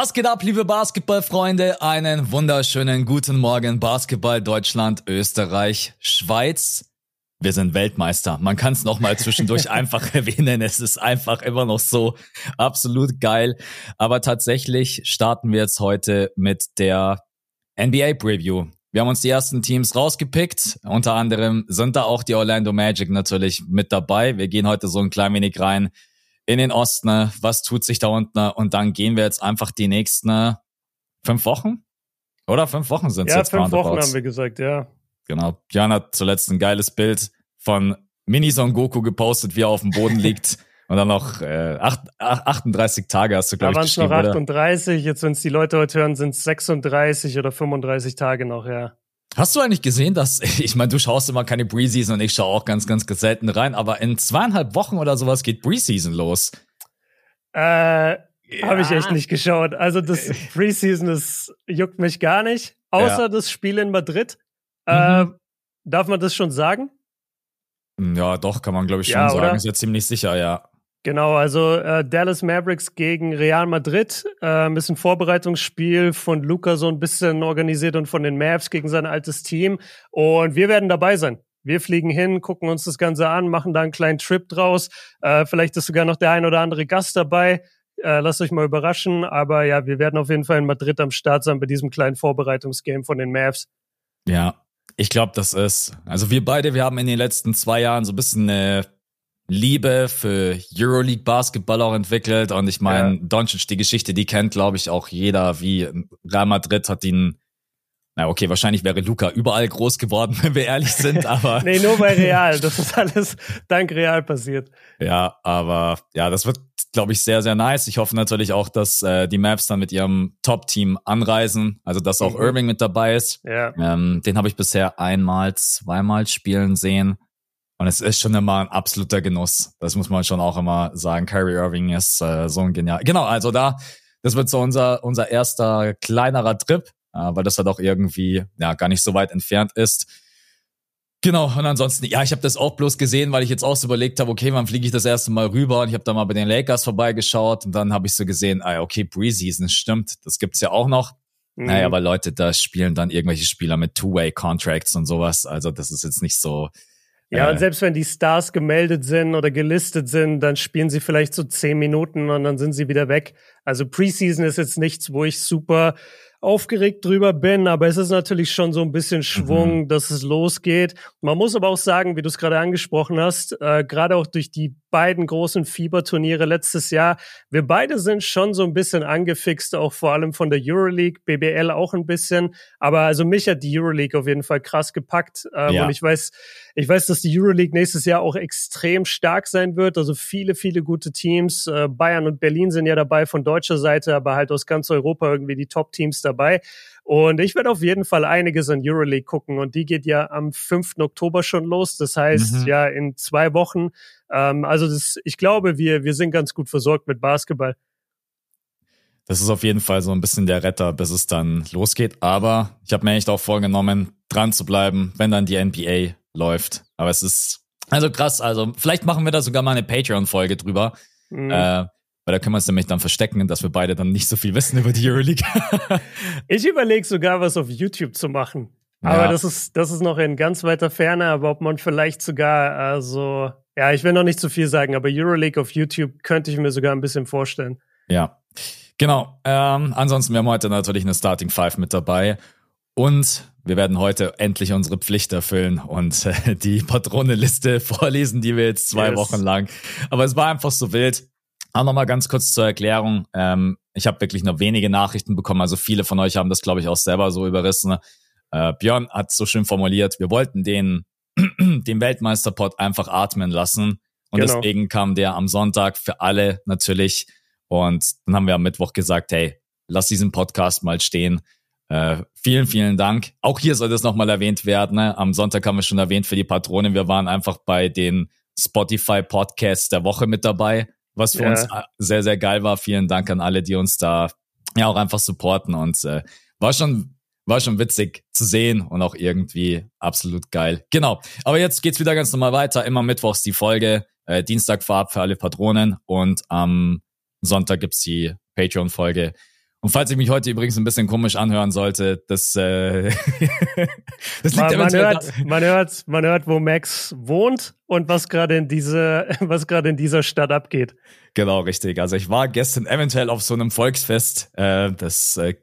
Was geht ab, liebe Basketballfreunde? Einen wunderschönen guten Morgen, Basketball Deutschland, Österreich, Schweiz. Wir sind Weltmeister. Man kann es nochmal zwischendurch einfach erwähnen. Es ist einfach immer noch so absolut geil. Aber tatsächlich starten wir jetzt heute mit der NBA Preview. Wir haben uns die ersten Teams rausgepickt. Unter anderem sind da auch die Orlando Magic natürlich mit dabei. Wir gehen heute so ein klein wenig rein in den Osten, was tut sich da unten und dann gehen wir jetzt einfach die nächsten fünf Wochen oder fünf Wochen sind es ja, jetzt. Ja, fünf Wochen haben wir gesagt, ja. Genau. Björn hat zuletzt ein geiles Bild von Mini Son Goku gepostet, wie er auf dem Boden liegt. Und dann noch äh, acht, 38 Tage hast du, glaube ich, geschrieben. Da waren es noch 38, oder? jetzt, wenn es die Leute heute hören, sind es 36 oder 35 Tage noch, ja. Hast du eigentlich gesehen, dass, ich meine, du schaust immer keine Preseason und ich schaue auch ganz, ganz selten rein, aber in zweieinhalb Wochen oder sowas geht Preseason los. Äh, ja. habe ich echt nicht geschaut. Also das Preseason, das juckt mich gar nicht. Außer ja. das Spiel in Madrid. Äh, mhm. Äh, darf man das schon sagen? Ja, doch, kann man, glaube ich, schon ja, sagen. Oder? Ist ja ziemlich sicher, ja. Genau, also äh, Dallas Mavericks gegen Real Madrid. Äh, ein bisschen Vorbereitungsspiel von Luca so ein bisschen organisiert und von den Mavs gegen sein altes Team. Und wir werden dabei sein. Wir fliegen hin, gucken uns das Ganze an, machen da einen kleinen Trip draus. Äh, vielleicht ist sogar noch der ein oder andere Gast dabei. Äh, lasst euch mal überraschen. Aber ja, wir werden auf jeden Fall in Madrid am Start sein bei diesem kleinen Vorbereitungsgame von den Mavs. Ja, ich glaube, das ist. Also wir beide, wir haben in den letzten zwei Jahren so ein bisschen eine Liebe für Euroleague Basketball auch entwickelt. Und ich meine, ja. Doncic, die Geschichte, die kennt, glaube ich, auch jeder, wie Real Madrid hat ihn na okay, wahrscheinlich wäre Luca überall groß geworden, wenn wir ehrlich sind, aber. nee, nur bei Real. Das ist alles dank Real passiert. Ja, aber ja, das wird, glaube ich, sehr, sehr nice. Ich hoffe natürlich auch, dass äh, die Maps dann mit ihrem Top-Team anreisen, also dass auch mhm. Irving mit dabei ist. Ja. Ähm, den habe ich bisher einmal, zweimal spielen sehen. Und es ist schon immer ein absoluter Genuss. Das muss man schon auch immer sagen. Kyrie Irving ist äh, so ein genial. Genau, also da, das wird so unser, unser erster kleinerer Trip, äh, weil das halt auch irgendwie ja gar nicht so weit entfernt ist. Genau, und ansonsten, ja, ich habe das auch bloß gesehen, weil ich jetzt auch so überlegt habe, okay, wann fliege ich das erste Mal rüber? Und ich habe da mal bei den Lakers vorbeigeschaut und dann habe ich so gesehen, ah, okay, Preseason, stimmt, das gibt's ja auch noch. Mhm. Naja, aber Leute, da spielen dann irgendwelche Spieler mit Two-Way-Contracts und sowas. Also das ist jetzt nicht so, ja, äh, und selbst wenn die Stars gemeldet sind oder gelistet sind, dann spielen sie vielleicht so zehn Minuten und dann sind sie wieder weg. Also Preseason ist jetzt nichts, wo ich super aufgeregt drüber bin, aber es ist natürlich schon so ein bisschen Schwung, mhm. dass es losgeht. Man muss aber auch sagen, wie du es gerade angesprochen hast, äh, gerade auch durch die beiden großen Fieberturniere letztes Jahr, wir beide sind schon so ein bisschen angefixt, auch vor allem von der Euroleague, BBL auch ein bisschen. Aber also mich hat die Euroleague auf jeden Fall krass gepackt. Ähm, ja. Und ich weiß, ich weiß, dass die Euroleague nächstes Jahr auch extrem stark sein wird. Also viele, viele gute Teams. Äh, Bayern und Berlin sind ja dabei von deutscher Seite, aber halt aus ganz Europa irgendwie die Top-Teams dabei. Und ich werde auf jeden Fall einiges an Euroleague gucken. Und die geht ja am 5. Oktober schon los. Das heißt, mhm. ja, in zwei Wochen. Ähm, also das, ich glaube, wir, wir sind ganz gut versorgt mit Basketball. Das ist auf jeden Fall so ein bisschen der Retter, bis es dann losgeht. Aber ich habe mir echt auch vorgenommen, dran zu bleiben, wenn dann die NBA läuft. Aber es ist also krass. Also vielleicht machen wir da sogar mal eine Patreon-Folge drüber. Mhm. Äh, weil da können wir uns nämlich dann verstecken, dass wir beide dann nicht so viel wissen über die Euroleague. ich überlege sogar, was auf YouTube zu machen. Aber ja. das ist, das ist noch in ganz weiter Ferne, aber ob man vielleicht sogar, also, ja, ich will noch nicht zu viel sagen, aber Euroleague auf YouTube könnte ich mir sogar ein bisschen vorstellen. Ja. Genau. Ähm, ansonsten, wir haben heute natürlich eine Starting Five mit dabei. Und wir werden heute endlich unsere Pflicht erfüllen und äh, die Patronenliste vorlesen, die wir jetzt zwei yes. Wochen lang. Aber es war einfach so wild. Auch nochmal ganz kurz zur Erklärung. Ähm, ich habe wirklich nur wenige Nachrichten bekommen. Also viele von euch haben das, glaube ich, auch selber so überrissen. Äh, Björn hat so schön formuliert, wir wollten den, den Weltmeisterpot einfach atmen lassen. Und genau. deswegen kam der am Sonntag für alle natürlich. Und dann haben wir am Mittwoch gesagt, hey, lass diesen Podcast mal stehen. Äh, vielen, vielen Dank. Auch hier soll das nochmal erwähnt werden. Ne? Am Sonntag haben wir schon erwähnt für die Patronen. Wir waren einfach bei den Spotify Podcasts der Woche mit dabei was für ja. uns äh, sehr, sehr geil war. Vielen Dank an alle, die uns da ja auch einfach supporten und äh, war schon war schon witzig zu sehen und auch irgendwie absolut geil. Genau. Aber jetzt geht's wieder ganz normal weiter. Immer mittwochs die Folge. Äh, Dienstag vorab für alle Patronen und am Sonntag gibt's die Patreon-Folge. Und falls ich mich heute übrigens ein bisschen komisch anhören sollte, das, äh, das liegt man, man hört, man hört, man hört, wo Max wohnt und was gerade in diese, was gerade in dieser Stadt abgeht. Genau, richtig. Also ich war gestern eventuell auf so einem Volksfest, äh, das äh,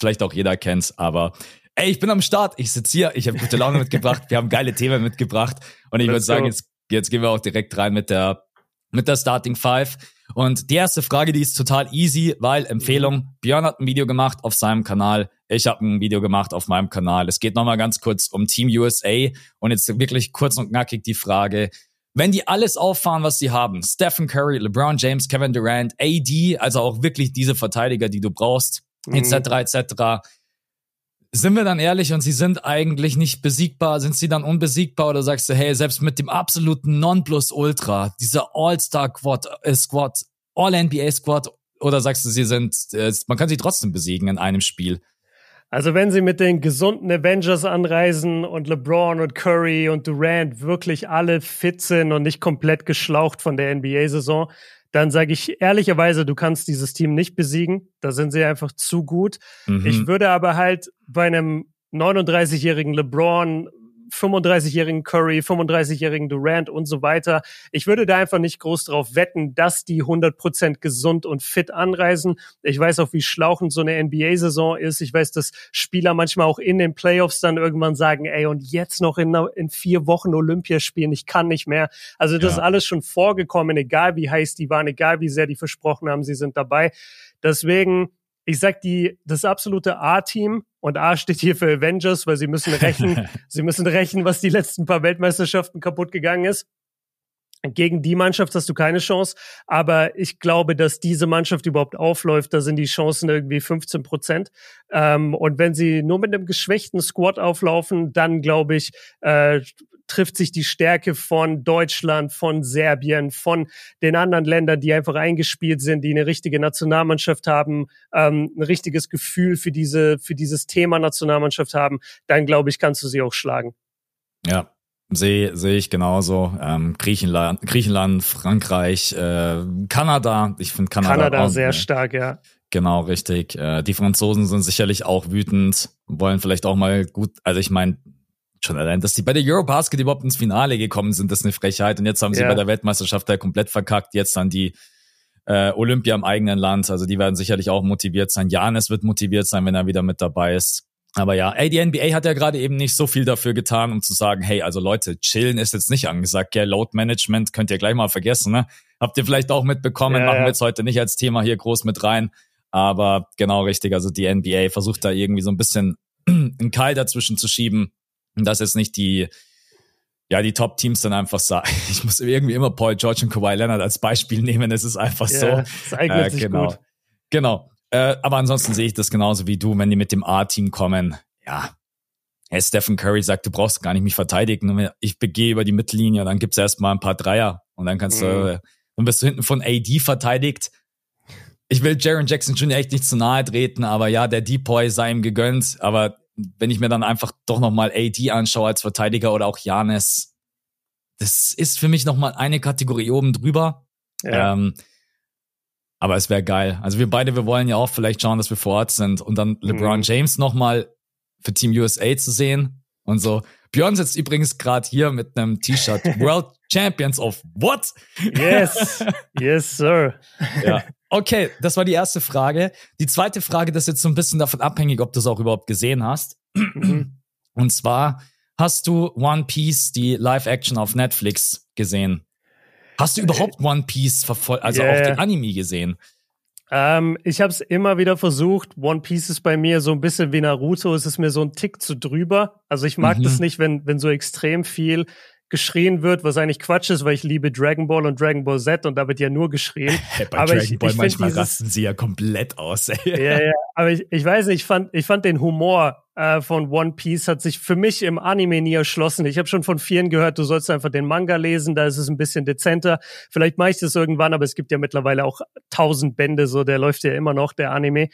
vielleicht auch jeder kennt, aber ey, ich bin am Start, ich sitze hier, ich habe gute Laune mitgebracht, wir haben geile Themen mitgebracht. Und ich würde sagen, jetzt, jetzt gehen wir auch direkt rein mit der, mit der Starting Five. Und die erste Frage, die ist total easy, weil Empfehlung, mhm. Björn hat ein Video gemacht auf seinem Kanal, ich habe ein Video gemacht auf meinem Kanal. Es geht nochmal ganz kurz um Team USA und jetzt wirklich kurz und knackig die Frage, wenn die alles auffahren, was sie haben, Stephen Curry, LeBron James, Kevin Durant, AD, also auch wirklich diese Verteidiger, die du brauchst, mhm. etc., etc., sind wir dann ehrlich und sie sind eigentlich nicht besiegbar? Sind sie dann unbesiegbar oder sagst du, hey, selbst mit dem absoluten Nonplusultra, dieser All-Star-Squad, äh, Squad, All-NBA-Squad, oder sagst du, sie sind, äh, man kann sie trotzdem besiegen in einem Spiel? Also wenn sie mit den gesunden Avengers anreisen und LeBron und Curry und Durant wirklich alle fit sind und nicht komplett geschlaucht von der NBA-Saison, dann sage ich ehrlicherweise, du kannst dieses Team nicht besiegen. Da sind sie einfach zu gut. Mhm. Ich würde aber halt bei einem 39-jährigen LeBron 35-jährigen Curry, 35-jährigen Durant und so weiter. Ich würde da einfach nicht groß drauf wetten, dass die 100% gesund und fit anreisen. Ich weiß auch, wie schlauchend so eine NBA-Saison ist. Ich weiß, dass Spieler manchmal auch in den Playoffs dann irgendwann sagen, ey, und jetzt noch in, in vier Wochen Olympia spielen, ich kann nicht mehr. Also das ja. ist alles schon vorgekommen, egal wie heiß die waren, egal wie sehr die versprochen haben, sie sind dabei. Deswegen, ich sag die, das absolute A-Team und A steht hier für Avengers, weil sie müssen rächen, sie müssen rächen, was die letzten paar Weltmeisterschaften kaputt gegangen ist. Gegen die Mannschaft hast du keine Chance, aber ich glaube, dass diese Mannschaft überhaupt aufläuft, da sind die Chancen irgendwie 15 Prozent. Ähm, und wenn sie nur mit einem geschwächten Squad auflaufen, dann glaube ich, äh, trifft sich die Stärke von Deutschland, von Serbien, von den anderen Ländern, die einfach eingespielt sind, die eine richtige Nationalmannschaft haben, ähm, ein richtiges Gefühl für diese, für dieses Thema Nationalmannschaft haben, dann glaube ich, kannst du sie auch schlagen. Ja, Sehe sehe ich genauso. Ähm, Griechenland, Griechenland, Frankreich, äh, Kanada. Ich finde Kanada, Kanada auch, sehr stark, ja. Genau, richtig. Äh, die Franzosen sind sicherlich auch wütend, wollen vielleicht auch mal gut. Also ich meine, schon allein, dass die bei der Eurobasket überhaupt ins Finale gekommen sind, ist eine Frechheit. Und jetzt haben sie ja. bei der Weltmeisterschaft da komplett verkackt. Jetzt dann die äh, Olympia im eigenen Land. Also die werden sicherlich auch motiviert sein. Janis wird motiviert sein, wenn er wieder mit dabei ist. Aber ja, ey, die NBA hat ja gerade eben nicht so viel dafür getan, um zu sagen, hey, also Leute, chillen ist jetzt nicht angesagt. Ja, Load Management könnt ihr gleich mal vergessen, ne? Habt ihr vielleicht auch mitbekommen, ja, machen wir jetzt heute nicht als Thema hier groß mit rein. Aber genau richtig, also die NBA versucht da irgendwie so ein bisschen einen Keil dazwischen zu schieben und das ist nicht die, ja, die Top-Teams dann einfach sagen. Ich muss irgendwie immer Paul George und Kawhi Leonard als Beispiel nehmen. Es ist einfach so. Ja, das eignet äh, sich genau. gut. Genau. Äh, aber ansonsten sehe ich das genauso wie du, wenn die mit dem A-Team kommen. Ja, hey, Stephen Curry sagt, du brauchst gar nicht mich verteidigen. Ich begehe über die Mittellinie, dann gibt's erstmal ein paar Dreier und dann kannst mhm. du, dann bist du hinten von AD verteidigt. Ich will Jaron Jackson Jr. echt nicht zu nahe treten, aber ja, der Depoy sei ihm gegönnt, aber wenn ich mir dann einfach doch nochmal AD anschaue als Verteidiger oder auch Janis, das ist für mich nochmal eine Kategorie oben drüber. Ja. Ähm, aber es wäre geil. Also wir beide, wir wollen ja auch vielleicht schauen, dass wir vor Ort sind und dann LeBron mhm. James nochmal für Team USA zu sehen und so. Björn sitzt übrigens gerade hier mit einem T-Shirt World Champions of what? Yes, yes, sir. Ja. Okay, das war die erste Frage. Die zweite Frage, das ist jetzt so ein bisschen davon abhängig, ob du es auch überhaupt gesehen hast. Mhm. Und zwar hast du One Piece, die Live-Action auf Netflix gesehen. Hast du überhaupt One Piece verfolgt, also yeah. auch den Anime gesehen? Ähm, ich habe es immer wieder versucht. One Piece ist bei mir so ein bisschen wie Naruto. Es ist mir so ein Tick zu drüber. Also ich mag mhm. das nicht, wenn, wenn so extrem viel geschrien wird, was eigentlich Quatsch ist, weil ich liebe Dragon Ball und Dragon Ball Z und da wird ja nur geschrien. Bei aber Dragon ich, Ball ich manchmal dieses, rasten sie ja komplett aus. Ey. Ja, ja, aber ich, ich weiß nicht, ich fand, ich fand den Humor äh, von One Piece hat sich für mich im Anime nie erschlossen. Ich habe schon von vielen gehört, du sollst einfach den Manga lesen, da ist es ein bisschen dezenter. Vielleicht mache ich das irgendwann, aber es gibt ja mittlerweile auch tausend Bände, so der läuft ja immer noch, der Anime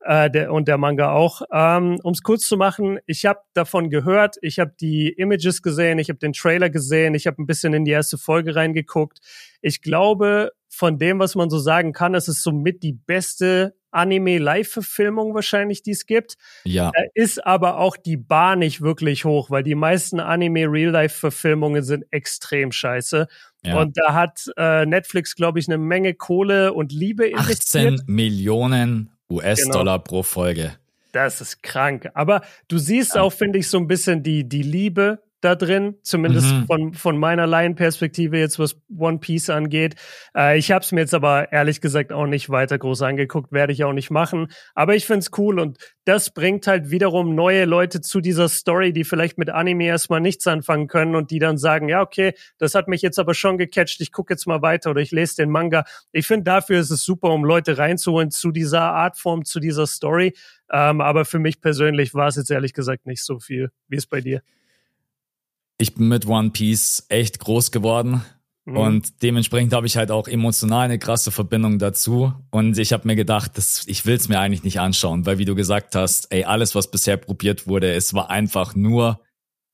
äh, der, und der Manga auch. Ähm, um es kurz zu machen, ich habe davon gehört, ich habe die Images gesehen, ich habe den Trailer gesehen, ich habe ein bisschen in die erste Folge reingeguckt. Ich glaube, von dem, was man so sagen kann, es ist somit die beste Anime-Live-Verfilmung wahrscheinlich, die es gibt. Ja. Da ist aber auch die Bar nicht wirklich hoch, weil die meisten Anime-Real-Life-Verfilmungen sind extrem scheiße. Ja. Und da hat äh, Netflix, glaube ich, eine Menge Kohle und Liebe investiert. 18 Millionen US-Dollar genau. pro Folge. Das ist krank. Aber du siehst ja. auch, finde ich, so ein bisschen die, die Liebe da drin, zumindest mhm. von, von meiner Laienperspektive jetzt, was One Piece angeht. Äh, ich habe es mir jetzt aber ehrlich gesagt auch nicht weiter groß angeguckt, werde ich auch nicht machen. Aber ich find's cool und das bringt halt wiederum neue Leute zu dieser Story, die vielleicht mit Anime erstmal nichts anfangen können und die dann sagen, ja, okay, das hat mich jetzt aber schon gecatcht, ich gucke jetzt mal weiter oder ich lese den Manga. Ich finde, dafür ist es super, um Leute reinzuholen zu dieser Artform, zu dieser Story. Ähm, aber für mich persönlich war es jetzt ehrlich gesagt nicht so viel. Wie ist bei dir? Ich bin mit One Piece echt groß geworden. Mhm. Und dementsprechend habe ich halt auch emotional eine krasse Verbindung dazu. Und ich habe mir gedacht, das, ich will es mir eigentlich nicht anschauen, weil wie du gesagt hast, ey, alles, was bisher probiert wurde, es war einfach nur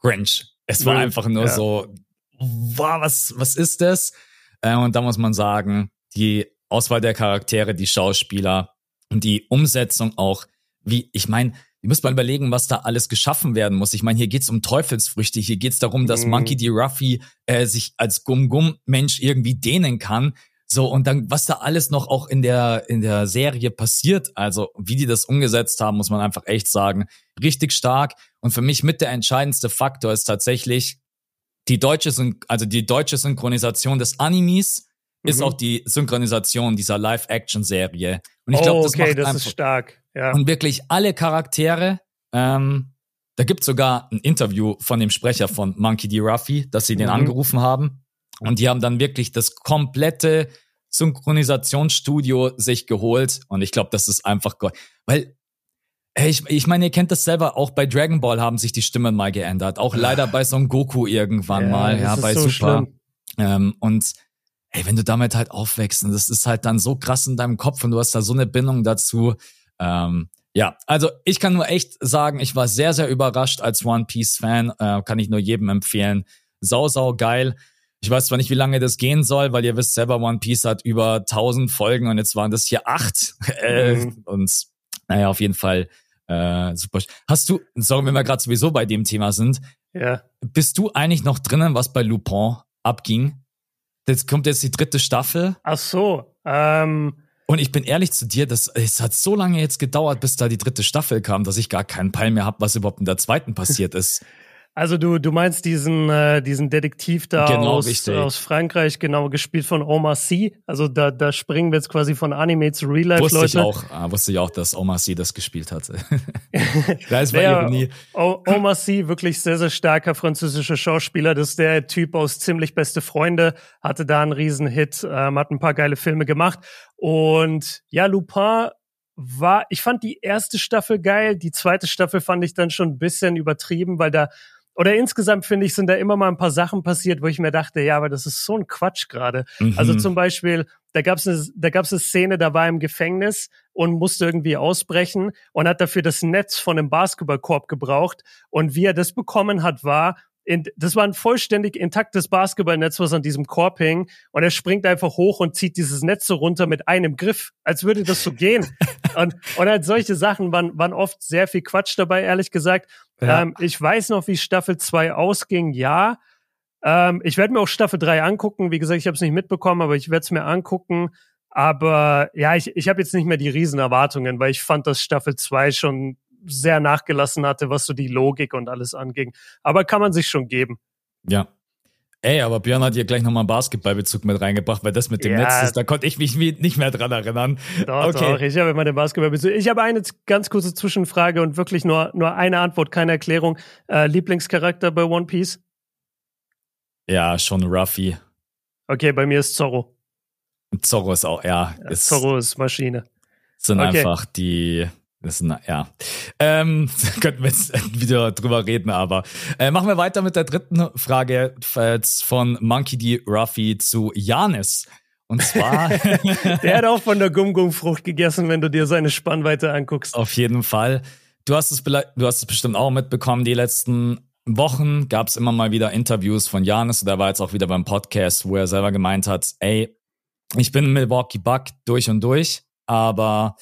cringe. Es war mhm. einfach nur ja. so, wow, was, was ist das? Äh, und da muss man sagen, die Auswahl der Charaktere, die Schauspieler und die Umsetzung auch, wie, ich meine, Ihr müsst mal überlegen, was da alles geschaffen werden muss. Ich meine, hier geht's um Teufelsfrüchte. Hier geht's darum, dass mhm. Monkey D. Ruffy äh, sich als Gum-Gum-Mensch irgendwie dehnen kann. So, und dann, was da alles noch auch in der, in der Serie passiert, also wie die das umgesetzt haben, muss man einfach echt sagen, richtig stark. Und für mich mit der entscheidendste Faktor ist tatsächlich die deutsche, also die deutsche Synchronisation des Animes ist mhm. auch die Synchronisation dieser Live-Action-Serie. Und ich glaube, oh, das okay, macht das einfach, ist stark. Ja. Und wirklich alle Charaktere, ähm, da gibt sogar ein Interview von dem Sprecher von Monkey D. Ruffy, dass sie den mhm. angerufen haben. Und die haben dann wirklich das komplette Synchronisationsstudio sich geholt. Und ich glaube, das ist einfach, weil Hey, ich, ich meine, ihr kennt das selber, auch bei Dragon Ball haben sich die Stimmen mal geändert. Auch leider bei Son Goku irgendwann ja, mal, ja, bei so Super. Ähm, und hey, wenn du damit halt aufwächst, und das ist halt dann so krass in deinem Kopf und du hast da so eine Bindung dazu, ähm, ja, also ich kann nur echt sagen, ich war sehr, sehr überrascht als One Piece Fan. Äh, kann ich nur jedem empfehlen. Sau, sau geil. Ich weiß zwar nicht, wie lange das gehen soll, weil ihr wisst selber, One Piece hat über 1000 Folgen und jetzt waren das hier acht. Äh, mhm. Und naja, auf jeden Fall äh, super. Hast du, sorry, wenn wir gerade sowieso bei dem Thema sind, ja. bist du eigentlich noch drinnen, was bei Lupin abging? Jetzt kommt jetzt die dritte Staffel. Ach so, ähm, und ich bin ehrlich zu dir, das, es hat so lange jetzt gedauert, bis da die dritte Staffel kam, dass ich gar keinen Peil mehr habe, was überhaupt in der zweiten passiert ist. Also du, du meinst diesen, äh, diesen Detektiv da genau, aus, aus Frankreich, genau, gespielt von Omar Sy. Also da, da springen wir jetzt quasi von Anime zu Real Life, wusste Leute. Ich auch, ah, wusste ich auch, dass Omar Sy das gespielt hatte. das war ja, Ironie. Omar Sy, wirklich sehr, sehr starker französischer Schauspieler. Das ist der Typ aus Ziemlich Beste Freunde, hatte da einen Riesenhit, ähm, hat ein paar geile Filme gemacht. Und ja, Lupin war, ich fand die erste Staffel geil, die zweite Staffel fand ich dann schon ein bisschen übertrieben, weil da oder insgesamt finde ich, sind da immer mal ein paar Sachen passiert, wo ich mir dachte, ja, aber das ist so ein Quatsch gerade. Mhm. Also zum Beispiel, da gab es eine, da gab's eine Szene, da war er im Gefängnis und musste irgendwie ausbrechen und hat dafür das Netz von einem Basketballkorb gebraucht. Und wie er das bekommen hat, war, in, das war ein vollständig intaktes Basketballnetz, was an diesem Korb hing. Und er springt einfach hoch und zieht dieses Netz so runter mit einem Griff, als würde das so gehen. und, und halt solche Sachen waren, waren oft sehr viel Quatsch dabei, ehrlich gesagt. Ja. Ähm, ich weiß noch, wie Staffel 2 ausging, ja. Ähm, ich werde mir auch Staffel 3 angucken. Wie gesagt, ich habe es nicht mitbekommen, aber ich werde es mir angucken. Aber ja, ich, ich habe jetzt nicht mehr die riesen Erwartungen, weil ich fand, dass Staffel 2 schon sehr nachgelassen hatte, was so die Logik und alles anging. Aber kann man sich schon geben. Ja. Ey, aber Björn hat hier gleich nochmal einen Basketballbezug mit reingebracht, weil das mit dem ja. Netz ist, da konnte ich mich nicht mehr dran erinnern. Doch, okay. doch, ich habe immer den Basketballbezug. Ich habe eine ganz kurze Zwischenfrage und wirklich nur, nur eine Antwort, keine Erklärung. Äh, Lieblingscharakter bei One Piece? Ja, schon Ruffy. Okay, bei mir ist Zorro. Zorro ist auch, ja. Ist, Zorro ist Maschine. Sind okay. einfach die, das ist, ja. Ähm, könnten wir jetzt wieder drüber reden, aber äh, machen wir weiter mit der dritten Frage von Monkey D. Ruffy zu Janis. Und zwar. der hat auch von der Gum-Gum-Frucht gegessen, wenn du dir seine Spannweite anguckst. Auf jeden Fall. Du hast es, du hast es bestimmt auch mitbekommen, die letzten Wochen gab es immer mal wieder Interviews von Janis. Der war jetzt auch wieder beim Podcast, wo er selber gemeint hat, ey, ich bin Milwaukee Buck durch und durch, aber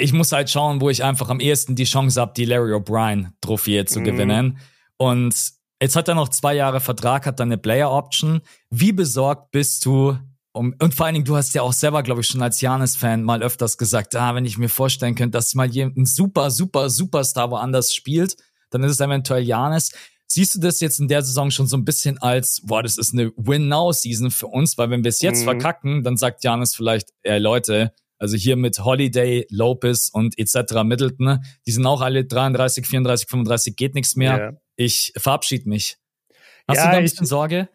ich muss halt schauen, wo ich einfach am ehesten die Chance habe, die Larry O'Brien Trophäe zu mhm. gewinnen. Und jetzt hat er noch zwei Jahre Vertrag, hat dann eine Player Option. Wie besorgt bist du? Um, und vor allen Dingen, du hast ja auch selber, glaube ich, schon als Janis-Fan mal öfters gesagt, ah, wenn ich mir vorstellen könnte, dass mal jemand ein super, super, Superstar woanders spielt, dann ist es eventuell Janis. Siehst du das jetzt in der Saison schon so ein bisschen als, boah, das ist eine Win-Now-Season für uns, weil wenn wir es jetzt mhm. verkacken, dann sagt Janis vielleicht, ey Leute, also hier mit Holiday, Lopez und etc. Middleton, die sind auch alle 33, 34, 35, geht nichts mehr. Ja. Ich verabschiede mich. Hast ja, du da ein bisschen ich, Sorge?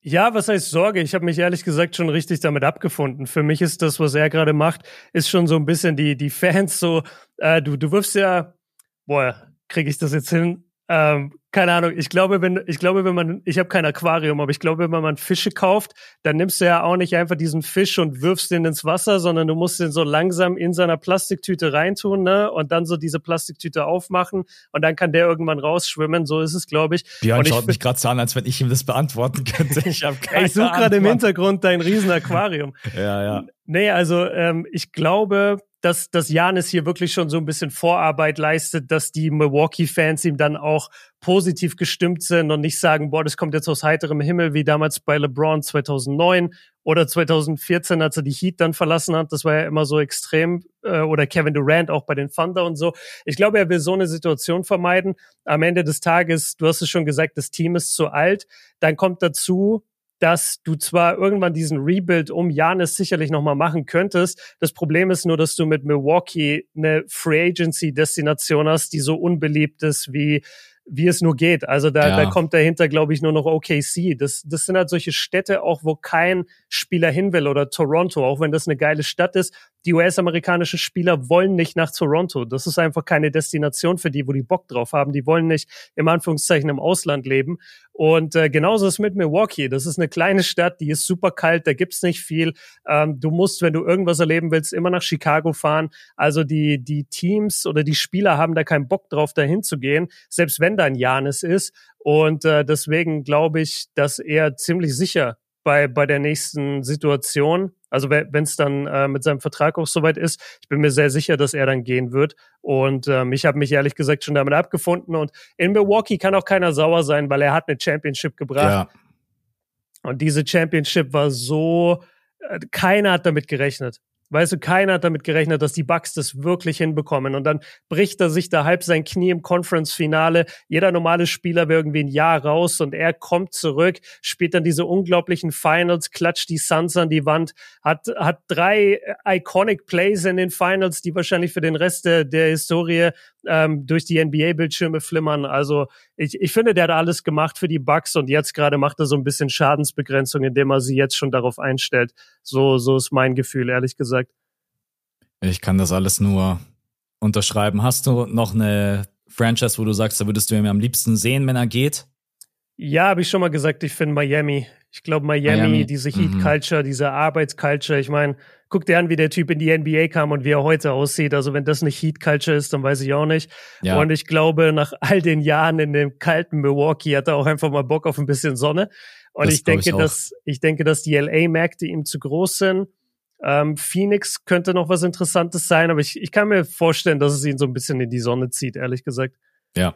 Ja, was heißt Sorge? Ich habe mich ehrlich gesagt schon richtig damit abgefunden. Für mich ist das, was er gerade macht, ist schon so ein bisschen die, die Fans so, äh, du, du wirfst ja, boah, kriege ich das jetzt hin? Ähm, keine Ahnung, ich glaube, wenn, ich glaube, wenn man, ich habe kein Aquarium, aber ich glaube, wenn man Fische kauft, dann nimmst du ja auch nicht einfach diesen Fisch und wirfst den ins Wasser, sondern du musst den so langsam in seiner Plastiktüte reintun, ne? Und dann so diese Plastiktüte aufmachen und dann kann der irgendwann rausschwimmen. So ist es, glaube ich. Björn und schaut ich, mich gerade so an, als wenn ich ihm das beantworten könnte. Ich habe keine Ich suche gerade im Hintergrund dein Riesenaquarium. ja, ja. Nee, also ähm, ich glaube, dass, dass Janis hier wirklich schon so ein bisschen Vorarbeit leistet, dass die Milwaukee-Fans ihm dann auch positiv gestimmt sind und nicht sagen, boah, das kommt jetzt aus heiterem Himmel, wie damals bei LeBron 2009 oder 2014, als er die Heat dann verlassen hat. Das war ja immer so extrem. Äh, oder Kevin Durant auch bei den Thunder und so. Ich glaube, er will so eine Situation vermeiden. Am Ende des Tages, du hast es schon gesagt, das Team ist zu alt. Dann kommt dazu, dass du zwar irgendwann diesen Rebuild um Janis sicherlich nochmal machen könntest. Das Problem ist nur, dass du mit Milwaukee eine Free Agency Destination hast, die so unbeliebt ist wie wie es nur geht. Also da, ja. da kommt dahinter, glaube ich, nur noch OKC. Das, das sind halt solche Städte auch, wo kein Spieler hin will oder Toronto, auch wenn das eine geile Stadt ist die US-amerikanischen Spieler wollen nicht nach Toronto. Das ist einfach keine Destination für die, wo die Bock drauf haben. Die wollen nicht im Anführungszeichen im Ausland leben. Und äh, genauso ist es mit Milwaukee. Das ist eine kleine Stadt, die ist super kalt, da gibt's nicht viel. Ähm, du musst, wenn du irgendwas erleben willst, immer nach Chicago fahren. Also die, die Teams oder die Spieler haben da keinen Bock drauf, dahin zu gehen, selbst wenn da ein Janis ist. Und äh, deswegen glaube ich, dass er ziemlich sicher bei, bei der nächsten Situation. Also wenn es dann äh, mit seinem Vertrag auch soweit ist, ich bin mir sehr sicher, dass er dann gehen wird. Und ähm, ich habe mich ehrlich gesagt schon damit abgefunden. Und in Milwaukee kann auch keiner sauer sein, weil er hat eine Championship gebracht. Ja. Und diese Championship war so, äh, keiner hat damit gerechnet. Weißt du, keiner hat damit gerechnet, dass die Bucks das wirklich hinbekommen. Und dann bricht er sich da halb sein Knie im Conference-Finale. Jeder normale Spieler wäre irgendwie ein Jahr raus und er kommt zurück, spielt dann diese unglaublichen Finals, klatscht die Suns an die Wand, hat, hat drei iconic Plays in den Finals, die wahrscheinlich für den Rest der, der Historie ähm, durch die NBA-Bildschirme flimmern. Also ich, ich finde, der hat alles gemacht für die Bucks und jetzt gerade macht er so ein bisschen Schadensbegrenzung, indem er sie jetzt schon darauf einstellt. So, so ist mein Gefühl, ehrlich gesagt. Ich kann das alles nur unterschreiben. Hast du noch eine Franchise, wo du sagst, da würdest du ihn am liebsten sehen, wenn er geht? Ja, habe ich schon mal gesagt, ich finde Miami. Ich glaube, Miami, Miami, diese Heat-Culture, mhm. diese Arbeitsculture. Ich meine, guck dir an, wie der Typ in die NBA kam und wie er heute aussieht. Also wenn das nicht Heat-Culture ist, dann weiß ich auch nicht. Ja. Und ich glaube, nach all den Jahren in dem kalten Milwaukee hat er auch einfach mal Bock auf ein bisschen Sonne. Und das ich denke, ich dass ich denke, dass die LA-Märkte ihm zu groß sind. Ähm, Phoenix könnte noch was Interessantes sein, aber ich, ich kann mir vorstellen, dass es ihn so ein bisschen in die Sonne zieht, ehrlich gesagt. Ja,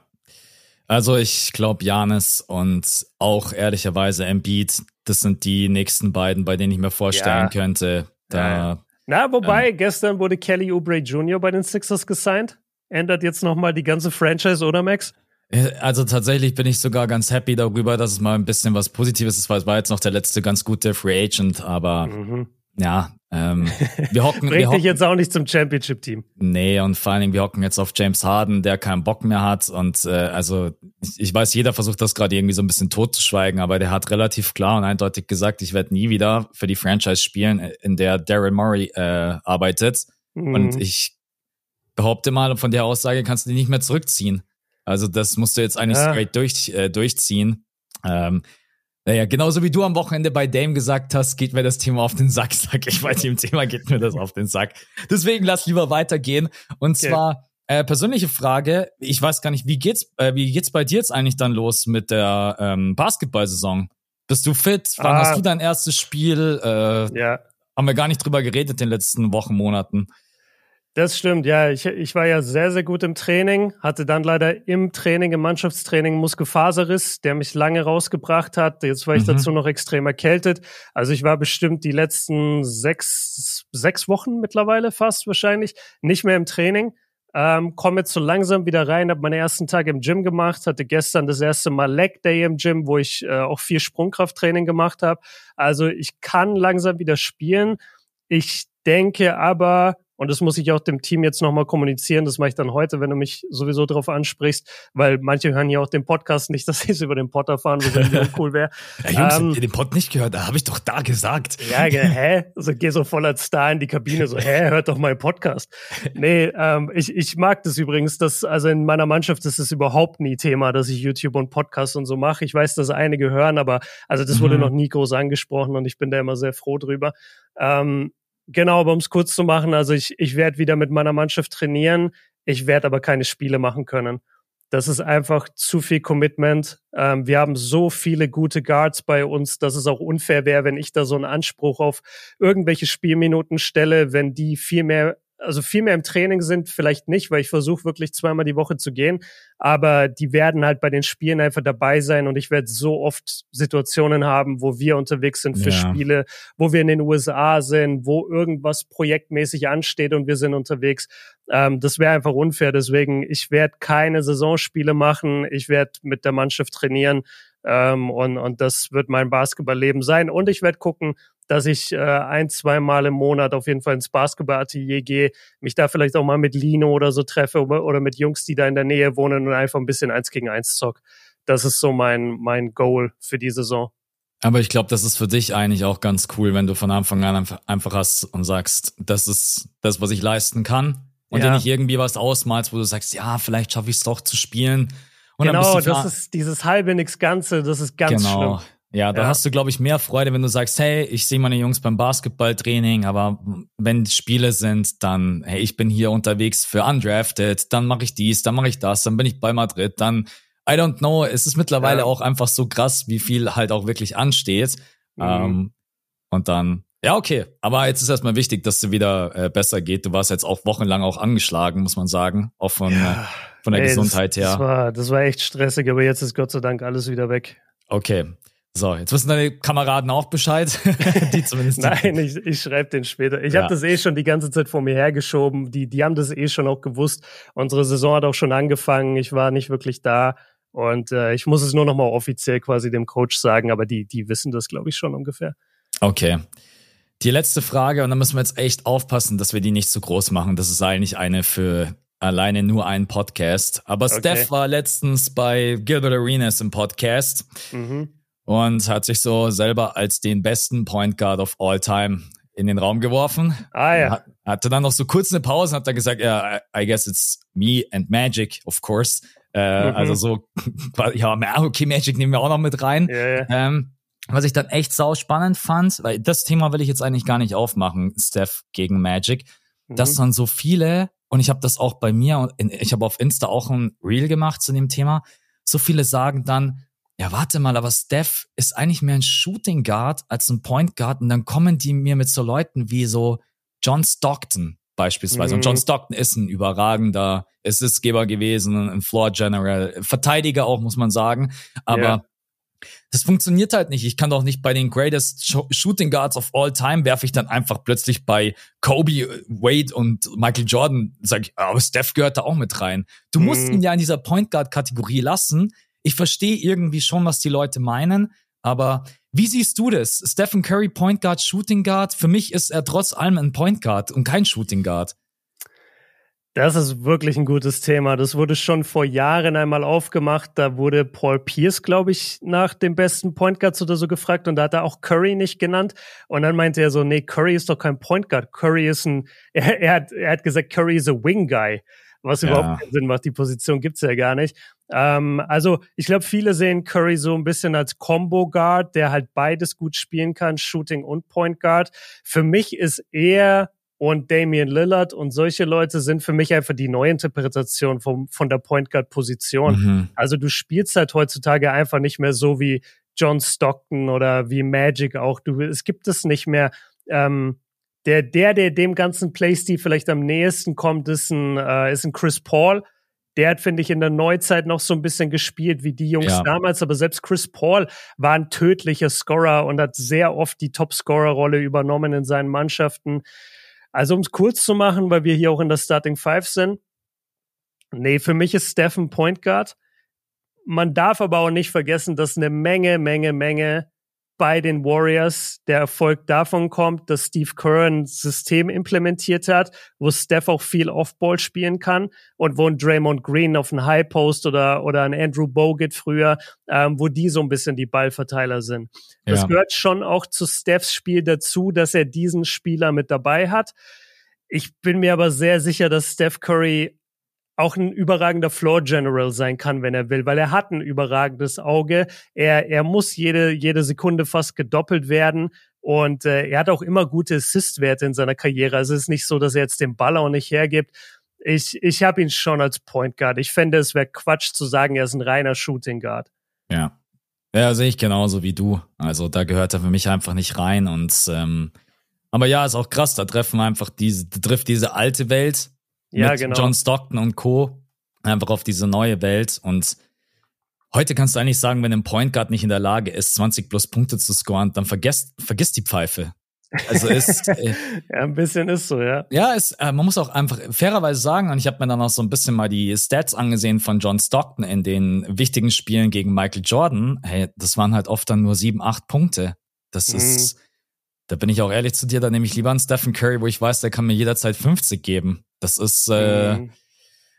also ich glaube Janis und auch ehrlicherweise Embiid, das sind die nächsten beiden, bei denen ich mir vorstellen ja. könnte. Da, ja. Na, wobei, ähm, gestern wurde Kelly Oubre Jr. bei den Sixers gesigned. Ändert jetzt nochmal die ganze Franchise, oder Max? Äh, also tatsächlich bin ich sogar ganz happy darüber, dass es mal ein bisschen was Positives ist, weil es war jetzt noch der letzte ganz gute Free Agent, aber mhm. Ja, ähm, wir hocken, Bringt wir hocken, dich jetzt auch nicht zum Championship-Team. Nee, und vor allen Dingen, wir hocken jetzt auf James Harden, der keinen Bock mehr hat. Und äh, also ich, ich weiß, jeder versucht das gerade irgendwie so ein bisschen totzuschweigen, aber der hat relativ klar und eindeutig gesagt, ich werde nie wieder für die Franchise spielen, in der Daryl Murray äh, arbeitet. Mhm. Und ich behaupte mal, von der Aussage kannst du die nicht mehr zurückziehen. Also das musst du jetzt eigentlich ja. straight durch, äh, durchziehen. Ähm, naja, genauso wie du am Wochenende bei Dame gesagt hast, geht mir das Thema auf den Sack, sag ich bei dem Thema geht mir das auf den Sack. Deswegen lass lieber weitergehen. Und okay. zwar äh, persönliche Frage, ich weiß gar nicht, wie geht's, äh, wie geht's bei dir jetzt eigentlich dann los mit der ähm, Basketball-Saison? Bist du fit? Wann ah. hast du dein erstes Spiel? Äh, ja. Haben wir gar nicht drüber geredet in den letzten Wochen, Monaten. Das stimmt, ja. Ich, ich war ja sehr, sehr gut im Training, hatte dann leider im Training, im Mannschaftstraining Muskelfaserriss, der mich lange rausgebracht hat. Jetzt war ich mhm. dazu noch extrem erkältet. Also ich war bestimmt die letzten sechs, sechs Wochen mittlerweile fast wahrscheinlich nicht mehr im Training. Ähm, komme jetzt so langsam wieder rein, habe meinen ersten Tag im Gym gemacht, hatte gestern das erste Mal Leg Day im Gym, wo ich äh, auch viel Sprungkrafttraining gemacht habe. Also ich kann langsam wieder spielen. Ich denke aber, und das muss ich auch dem Team jetzt nochmal kommunizieren. Das mache ich dann heute, wenn du mich sowieso darauf ansprichst, weil manche hören ja auch den Podcast nicht, dass sie es über den Pod erfahren, was irgendwie cool wäre. Ja, Jungs, ähm, habt ihr den Pod nicht gehört? Da habe ich doch da gesagt. Ja, hä? Also geh so voll als Star in die Kabine, so, hä, hört doch meinen Podcast. Nee, ähm, ich, ich mag das übrigens, dass, also in meiner Mannschaft ist es überhaupt nie Thema, dass ich YouTube und Podcast und so mache. Ich weiß, dass einige hören, aber also das wurde mhm. noch nie groß angesprochen und ich bin da immer sehr froh drüber. Ähm, Genau, aber um es kurz zu machen, also ich, ich werde wieder mit meiner Mannschaft trainieren, ich werde aber keine Spiele machen können. Das ist einfach zu viel Commitment. Ähm, wir haben so viele gute Guards bei uns, dass es auch unfair wäre, wenn ich da so einen Anspruch auf irgendwelche Spielminuten stelle, wenn die viel mehr also viel mehr im Training sind, vielleicht nicht, weil ich versuche wirklich zweimal die Woche zu gehen, aber die werden halt bei den Spielen einfach dabei sein und ich werde so oft Situationen haben, wo wir unterwegs sind für ja. Spiele, wo wir in den USA sind, wo irgendwas projektmäßig ansteht und wir sind unterwegs. Ähm, das wäre einfach unfair, deswegen ich werde keine Saisonspiele machen, ich werde mit der Mannschaft trainieren ähm, und, und das wird mein Basketballleben sein und ich werde gucken, dass ich äh, ein, zwei Mal im Monat auf jeden Fall ins Basketballatelier gehe, mich da vielleicht auch mal mit Lino oder so treffe oder mit Jungs, die da in der Nähe wohnen und einfach ein bisschen eins gegen eins zock. Das ist so mein, mein Goal für die Saison. Aber ich glaube, das ist für dich eigentlich auch ganz cool, wenn du von Anfang an einfach hast und sagst, das ist das, was ich leisten kann. Und ja. dir nicht irgendwie was ausmalst, wo du sagst, ja, vielleicht schaffe ich es doch zu spielen. Und genau, das ist dieses halbe nix Ganze, das ist ganz genau. schlimm. Ja, da ja. hast du, glaube ich, mehr Freude, wenn du sagst, hey, ich sehe meine Jungs beim Basketballtraining, aber wenn Spiele sind, dann, hey, ich bin hier unterwegs für Undrafted, dann mache ich dies, dann mache ich das, dann bin ich bei Madrid, dann, I don't know, es ist mittlerweile ja. auch einfach so krass, wie viel halt auch wirklich ansteht. Mhm. Ähm, und dann, ja, okay, aber jetzt ist erstmal wichtig, dass es wieder äh, besser geht. Du warst jetzt auch wochenlang auch angeschlagen, muss man sagen, auch von, ja. äh, von der Ey, Gesundheit das, her. Das war, das war echt stressig, aber jetzt ist Gott sei Dank alles wieder weg. Okay. So, jetzt wissen deine Kameraden auch Bescheid. die zumindest. Nein, ich, ich schreibe den später. Ich ja. habe das eh schon die ganze Zeit vor mir hergeschoben. Die, die haben das eh schon auch gewusst. Unsere Saison hat auch schon angefangen. Ich war nicht wirklich da. Und äh, ich muss es nur noch mal offiziell quasi dem Coach sagen, aber die, die wissen das, glaube ich, schon ungefähr. Okay. Die letzte Frage, und da müssen wir jetzt echt aufpassen, dass wir die nicht zu groß machen. Das ist eigentlich eine für alleine nur einen Podcast. Aber okay. Steph war letztens bei Gilbert Arenas im Podcast. Mhm und hat sich so selber als den besten Point Guard of all time in den Raum geworfen. Ah ja. Hat, hatte dann noch so kurz eine Pause und hat dann gesagt, ja, I, I guess it's me and Magic, of course. Äh, mhm. Also so, ja, okay, Magic nehmen wir auch noch mit rein. Ja, ja. Ähm, was ich dann echt sau spannend fand, weil das Thema will ich jetzt eigentlich gar nicht aufmachen, Steph gegen Magic, mhm. dass dann so viele, und ich habe das auch bei mir, ich habe auf Insta auch ein Reel gemacht zu dem Thema, so viele sagen dann, ja, warte mal, aber Steph ist eigentlich mehr ein Shooting Guard als ein Point Guard und dann kommen die mir mit so Leuten wie so John Stockton beispielsweise. Mhm. Und John Stockton ist ein überragender Assistgeber gewesen, ein Floor General, Verteidiger auch, muss man sagen. Aber yeah. das funktioniert halt nicht. Ich kann doch nicht bei den greatest Sh Shooting Guards of all time werfe ich dann einfach plötzlich bei Kobe, Wade und Michael Jordan, sag ich, aber Steph gehört da auch mit rein. Du mhm. musst ihn ja in dieser Point Guard Kategorie lassen, ich verstehe irgendwie schon, was die Leute meinen, aber wie siehst du das? Stephen Curry, Point Guard, Shooting Guard? Für mich ist er trotz allem ein Point Guard und kein Shooting Guard. Das ist wirklich ein gutes Thema. Das wurde schon vor Jahren einmal aufgemacht. Da wurde Paul Pierce, glaube ich, nach dem besten Point Guard oder so gefragt und da hat er auch Curry nicht genannt. Und dann meinte er so, nee, Curry ist doch kein Point Guard. Curry ist ein, er, er hat, er hat gesagt, Curry is a Wing Guy was ja. überhaupt keinen Sinn macht. Die Position gibt's ja gar nicht. Ähm, also ich glaube, viele sehen Curry so ein bisschen als Combo Guard, der halt beides gut spielen kann, Shooting und Point Guard. Für mich ist er und Damian Lillard und solche Leute sind für mich einfach die Neuinterpretation vom, von der Point Guard Position. Mhm. Also du spielst halt heutzutage einfach nicht mehr so wie John Stockton oder wie Magic auch. Du, es gibt es nicht mehr. Ähm, der, der, der dem ganzen Playstil vielleicht am nächsten kommt, ist ein, äh, ist ein Chris Paul. Der hat, finde ich, in der Neuzeit noch so ein bisschen gespielt wie die Jungs ja. damals. Aber selbst Chris Paul war ein tödlicher Scorer und hat sehr oft die Top-Scorer-Rolle übernommen in seinen Mannschaften. Also, um es kurz zu machen, weil wir hier auch in der Starting Five sind. Nee, für mich ist Stephen Point Guard. Man darf aber auch nicht vergessen, dass eine Menge, Menge, Menge bei den Warriors der Erfolg davon kommt, dass Steve Kerr ein System implementiert hat, wo Steph auch viel Offball spielen kann und wo ein Draymond Green auf einen High Post oder, oder ein Andrew Bogut früher, ähm, wo die so ein bisschen die Ballverteiler sind. Das ja. gehört schon auch zu Stephs Spiel dazu, dass er diesen Spieler mit dabei hat. Ich bin mir aber sehr sicher, dass Steph Curry auch ein überragender Floor General sein kann, wenn er will, weil er hat ein überragendes Auge. Er, er muss jede, jede Sekunde fast gedoppelt werden. Und äh, er hat auch immer gute Assist-Werte in seiner Karriere. Also es ist nicht so, dass er jetzt den Ball auch nicht hergibt. Ich, ich habe ihn schon als Point Guard. Ich fände, es wäre Quatsch zu sagen, er ist ein reiner Shooting Guard. Ja. Ja, sehe ich genauso wie du. Also da gehört er für mich einfach nicht rein. Und ähm, aber ja, ist auch krass, da treffen einfach diese, trifft diese alte Welt ja, mit genau. John Stockton und Co. einfach auf diese neue Welt. Und heute kannst du eigentlich sagen, wenn ein Point Guard nicht in der Lage ist, 20 plus Punkte zu scoren, dann vergesst, vergisst die Pfeife. Also ist äh, ja ein bisschen ist so, ja. Ja, ist, äh, man muss auch einfach fairerweise sagen, und ich habe mir dann auch so ein bisschen mal die Stats angesehen von John Stockton in den wichtigen Spielen gegen Michael Jordan. Hey, das waren halt oft dann nur sieben, acht Punkte. Das mhm. ist, da bin ich auch ehrlich zu dir, da nehme ich lieber einen Stephen Curry, wo ich weiß, der kann mir jederzeit 50 geben. Das ist, äh, mhm.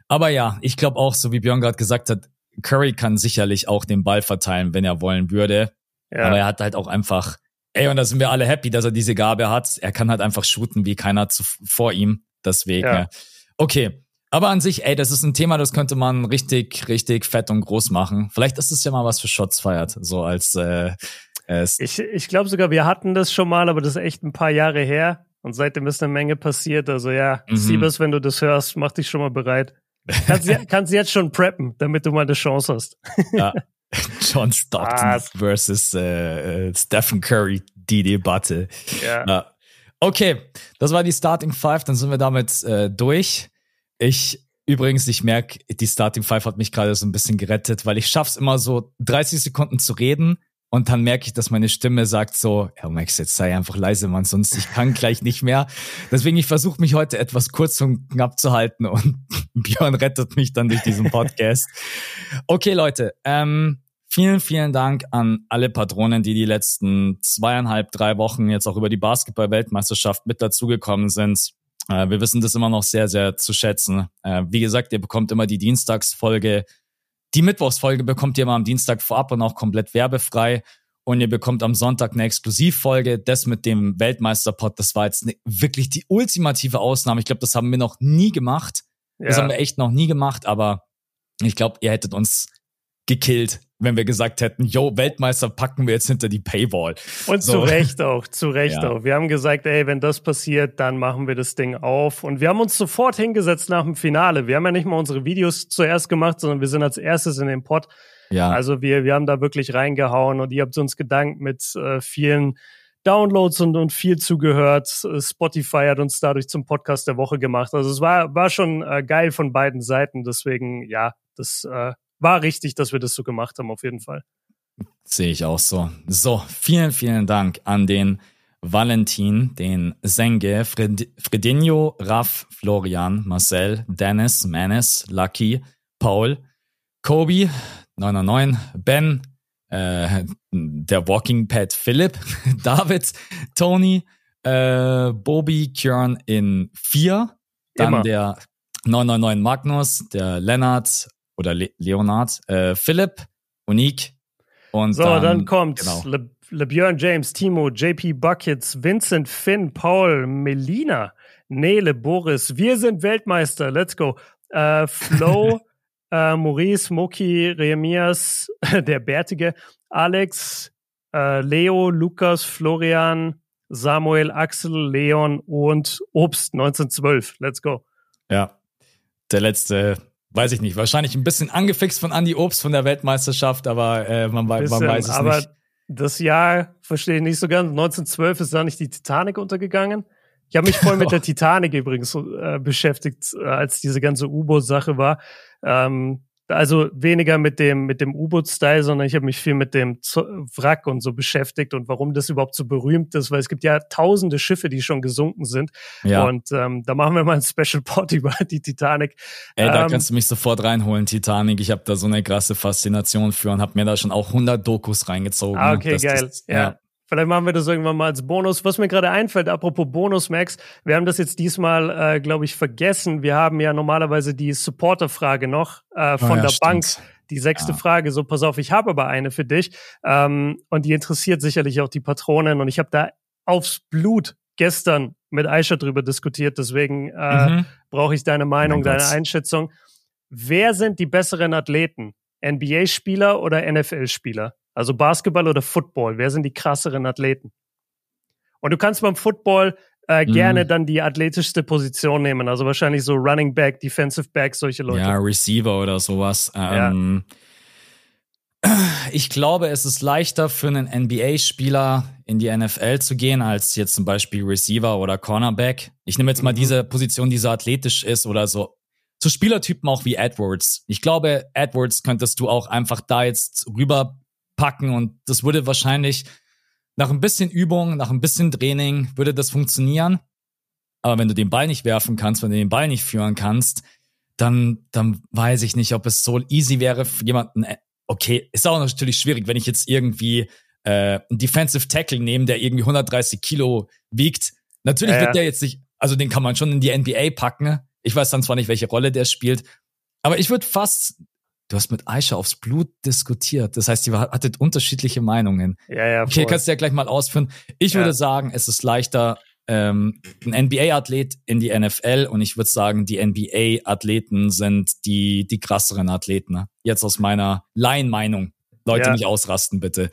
aber ja, ich glaube auch, so wie Björn gerade gesagt hat, Curry kann sicherlich auch den Ball verteilen, wenn er wollen würde. Ja. Aber er hat halt auch einfach, ey, und da sind wir alle happy, dass er diese Gabe hat. Er kann halt einfach shooten wie keiner zu, vor ihm. Deswegen, ja. okay. Aber an sich, ey, das ist ein Thema, das könnte man richtig, richtig fett und groß machen. Vielleicht ist es ja mal was für Shots feiert, so als äh, äh ich, ich glaube sogar, wir hatten das schon mal, aber das ist echt ein paar Jahre her. Und seitdem ist eine Menge passiert. Also ja, mhm. Siebes, wenn du das hörst, mach dich schon mal bereit. Kannst, kannst jetzt schon preppen, damit du mal eine Chance hast. ja. John Stockton ah, versus äh, Stephen Curry, die Debatte. Ja. ja. Okay, das war die Starting Five, dann sind wir damit äh, durch. Ich übrigens, ich merke, die Starting Five hat mich gerade so ein bisschen gerettet, weil ich schaff's immer so 30 Sekunden zu reden und dann merke ich, dass meine Stimme sagt so, ja Max, jetzt sei einfach leise, Mann, sonst ich kann gleich nicht mehr. Deswegen, ich versuche mich heute etwas kurz und knapp zu halten und Björn rettet mich dann durch diesen Podcast. Okay, Leute, ähm, vielen, vielen Dank an alle Patronen, die die letzten zweieinhalb, drei Wochen jetzt auch über die Basketball-Weltmeisterschaft mit dazugekommen sind. Äh, wir wissen das immer noch sehr, sehr zu schätzen. Äh, wie gesagt, ihr bekommt immer die Dienstagsfolge die Mittwochsfolge bekommt ihr mal am Dienstag vorab und auch komplett werbefrei. Und ihr bekommt am Sonntag eine Exklusivfolge. Das mit dem Weltmeisterpod, das war jetzt ne, wirklich die ultimative Ausnahme. Ich glaube, das haben wir noch nie gemacht. Ja. Das haben wir echt noch nie gemacht, aber ich glaube, ihr hättet uns gekillt, wenn wir gesagt hätten, yo, Weltmeister packen wir jetzt hinter die Paywall. Und so. zu Recht auch, zu Recht ja. auch. Wir haben gesagt, ey, wenn das passiert, dann machen wir das Ding auf. Und wir haben uns sofort hingesetzt nach dem Finale. Wir haben ja nicht mal unsere Videos zuerst gemacht, sondern wir sind als erstes in den Pod. Ja. Also wir, wir haben da wirklich reingehauen und ihr habt uns gedankt mit äh, vielen Downloads und, und viel zugehört. Spotify hat uns dadurch zum Podcast der Woche gemacht. Also es war, war schon äh, geil von beiden Seiten. Deswegen, ja, das äh, war richtig, dass wir das so gemacht haben, auf jeden Fall. Sehe ich auch so. So, vielen, vielen Dank an den Valentin, den Senge, Fred Fredinho, Raff, Florian, Marcel, Dennis, Manis, Lucky, Paul, Kobi, 909, Ben, äh, der Walking Pad Philipp, David, Tony, äh, Bobby, Kjörn in 4, dann Immer. der 999 Magnus, der Lennart, oder Le Leonard, äh, Philipp, Unique und So, dann, dann kommt genau. Le, LeBjörn James, Timo, JP Buckets, Vincent, Finn, Paul, Melina, Nele, Boris. Wir sind Weltmeister. Let's go. Äh, Flo, äh, Maurice, Moki, Remias, der Bärtige, Alex, äh, Leo, Lukas, Florian, Samuel, Axel, Leon und Obst 1912. Let's go. Ja, der letzte weiß ich nicht, wahrscheinlich ein bisschen angefixt von Andy Obst von der Weltmeisterschaft, aber äh, man, bisschen, man weiß es aber nicht. Das Jahr verstehe ich nicht so ganz. 1912 ist da nicht die Titanic untergegangen. Ich habe mich voll mit der Titanic übrigens äh, beschäftigt, äh, als diese ganze U-Boot-Sache war. Ähm, also weniger mit dem mit dem U-Boot-Style, sondern ich habe mich viel mit dem Z Wrack und so beschäftigt und warum das überhaupt so berühmt ist, weil es gibt ja tausende Schiffe, die schon gesunken sind. Ja. Und ähm, da machen wir mal ein Special Pod über die Titanic. Ey, da ähm, kannst du mich sofort reinholen, Titanic. Ich habe da so eine krasse Faszination für und habe mir da schon auch 100 Dokus reingezogen. Ah, okay, geil. Das, ja. ja. Vielleicht machen wir das irgendwann mal als Bonus. Was mir gerade einfällt, apropos Bonus, Max, wir haben das jetzt diesmal, äh, glaube ich, vergessen. Wir haben ja normalerweise die Supporter-Frage noch äh, von oh ja, der stimmt. Bank. Die sechste ja. Frage. So, pass auf, ich habe aber eine für dich. Ähm, und die interessiert sicherlich auch die Patronen. Und ich habe da aufs Blut gestern mit Aisha drüber diskutiert. Deswegen äh, mhm. brauche ich deine Meinung, deine Einschätzung. Wer sind die besseren Athleten? NBA-Spieler oder NFL-Spieler? Also Basketball oder Football, wer sind die krasseren Athleten? Und du kannst beim Football äh, mhm. gerne dann die athletischste Position nehmen, also wahrscheinlich so Running Back, Defensive Back, solche Leute. Ja, Receiver oder sowas. Ähm, ja. Ich glaube, es ist leichter für einen NBA-Spieler in die NFL zu gehen, als jetzt zum Beispiel Receiver oder Cornerback. Ich nehme jetzt mal mhm. diese Position, die so athletisch ist oder so so Spielertypen auch wie Edwards. Ich glaube, Edwards könntest du auch einfach da jetzt rüber packen und das würde wahrscheinlich nach ein bisschen Übung, nach ein bisschen Training würde das funktionieren. Aber wenn du den Ball nicht werfen kannst, wenn du den Ball nicht führen kannst, dann, dann weiß ich nicht, ob es so easy wäre für jemanden. Äh, okay, ist auch natürlich schwierig, wenn ich jetzt irgendwie äh, einen Defensive Tackle nehme, der irgendwie 130 Kilo wiegt. Natürlich ja, wird der jetzt nicht, also den kann man schon in die NBA packen. Ich weiß dann zwar nicht, welche Rolle der spielt, aber ich würde fast Du hast mit Aisha aufs Blut diskutiert. Das heißt, ihr hattet unterschiedliche Meinungen. Ja, ja. Okay, kannst du ja gleich mal ausführen. Ich ja. würde sagen, es ist leichter, ähm, ein NBA-Athlet in die NFL und ich würde sagen, die NBA-Athleten sind die, die krasseren Athleten. Jetzt aus meiner Laienmeinung. Leute ja. nicht ausrasten, bitte.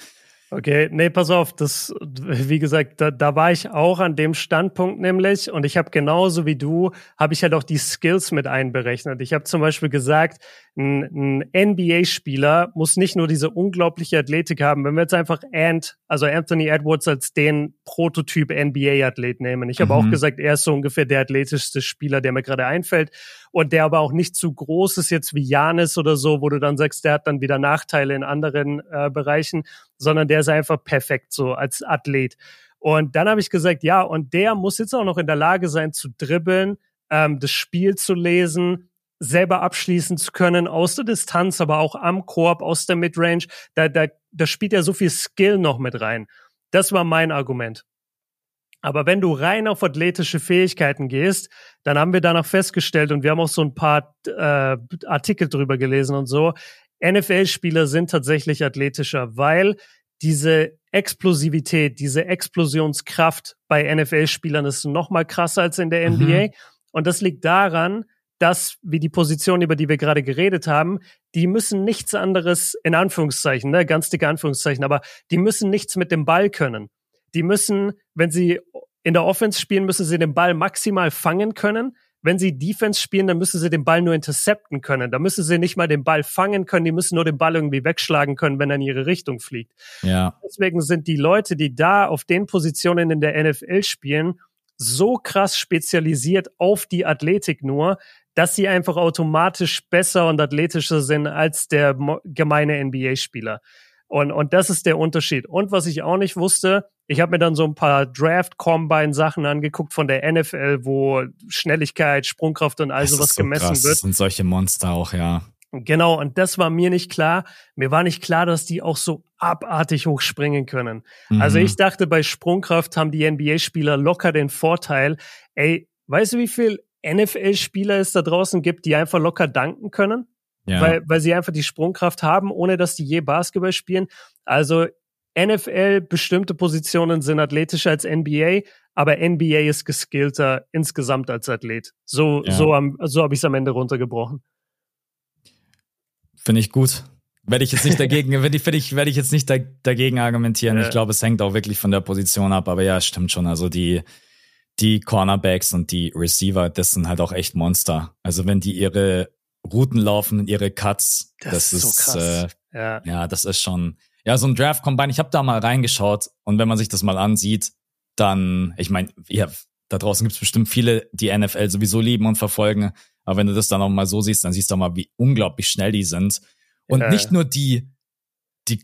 Okay, nee, pass auf, das, wie gesagt, da, da war ich auch an dem Standpunkt nämlich und ich habe genauso wie du, habe ich halt auch die Skills mit einberechnet. Ich habe zum Beispiel gesagt, ein, ein NBA-Spieler muss nicht nur diese unglaubliche Athletik haben, wenn wir jetzt einfach Ant, also Anthony Edwards als den Prototyp NBA-Athlet nehmen. Ich habe mhm. auch gesagt, er ist so ungefähr der athletischste Spieler, der mir gerade einfällt und der aber auch nicht zu groß ist jetzt wie Janis oder so, wo du dann sagst, der hat dann wieder Nachteile in anderen äh, Bereichen, sondern der ist einfach perfekt so als Athlet. Und dann habe ich gesagt, ja, und der muss jetzt auch noch in der Lage sein zu dribbeln, ähm, das Spiel zu lesen, selber abschließen zu können aus der Distanz, aber auch am Korb, aus der Midrange. Da, da, da spielt ja so viel Skill noch mit rein. Das war mein Argument. Aber wenn du rein auf athletische Fähigkeiten gehst, dann haben wir danach festgestellt und wir haben auch so ein paar äh, Artikel drüber gelesen und so. NFL-Spieler sind tatsächlich athletischer, weil diese Explosivität, diese Explosionskraft bei NFL-Spielern ist noch mal krasser als in der NBA. Mhm. Und das liegt daran, dass, wie die Position, über die wir gerade geredet haben, die müssen nichts anderes, in Anführungszeichen, ne, ganz dicke Anführungszeichen, aber die müssen nichts mit dem Ball können. Die müssen, wenn sie in der Offense spielen, müssen sie den Ball maximal fangen können. Wenn sie Defense spielen, dann müssen sie den Ball nur intercepten können. Da müssen sie nicht mal den Ball fangen können, die müssen nur den Ball irgendwie wegschlagen können, wenn er in ihre Richtung fliegt. Ja. Deswegen sind die Leute, die da auf den Positionen in der NFL spielen, so krass spezialisiert auf die Athletik nur, dass sie einfach automatisch besser und athletischer sind als der gemeine NBA-Spieler. Und, und das ist der Unterschied. Und was ich auch nicht wusste, ich habe mir dann so ein paar Draft-Combine-Sachen angeguckt von der NFL, wo Schnelligkeit, Sprungkraft und all das sowas so gemessen krass. wird. Das sind solche Monster auch, ja. Genau, und das war mir nicht klar. Mir war nicht klar, dass die auch so abartig hoch springen können. Mhm. Also ich dachte, bei Sprungkraft haben die NBA-Spieler locker den Vorteil. Ey, weißt du, wie viel NFL-Spieler es da draußen gibt, die einfach locker danken können? Ja. Weil, weil sie einfach die Sprungkraft haben, ohne dass die je Basketball spielen. Also NFL bestimmte Positionen sind athletischer als NBA, aber NBA ist geskillter insgesamt als Athlet. So, ja. so, so habe ich es am Ende runtergebrochen. Finde ich gut. Werde ich jetzt nicht dagegen, werde ich, werde ich, werde ich jetzt nicht da, dagegen argumentieren. Ja. Ich glaube, es hängt auch wirklich von der Position ab, aber ja, stimmt schon. Also die, die Cornerbacks und die Receiver, das sind halt auch echt Monster. Also wenn die ihre Routen laufen, ihre Cuts, das, das ist, ist so krass. Äh, ja. ja, das ist schon. Ja, so ein Draft Combine, ich habe da mal reingeschaut und wenn man sich das mal ansieht, dann, ich meine, ja, da draußen gibt's bestimmt viele, die NFL sowieso lieben und verfolgen. Aber wenn du das dann auch mal so siehst, dann siehst du mal, wie unglaublich schnell die sind. Und ja. nicht nur die, die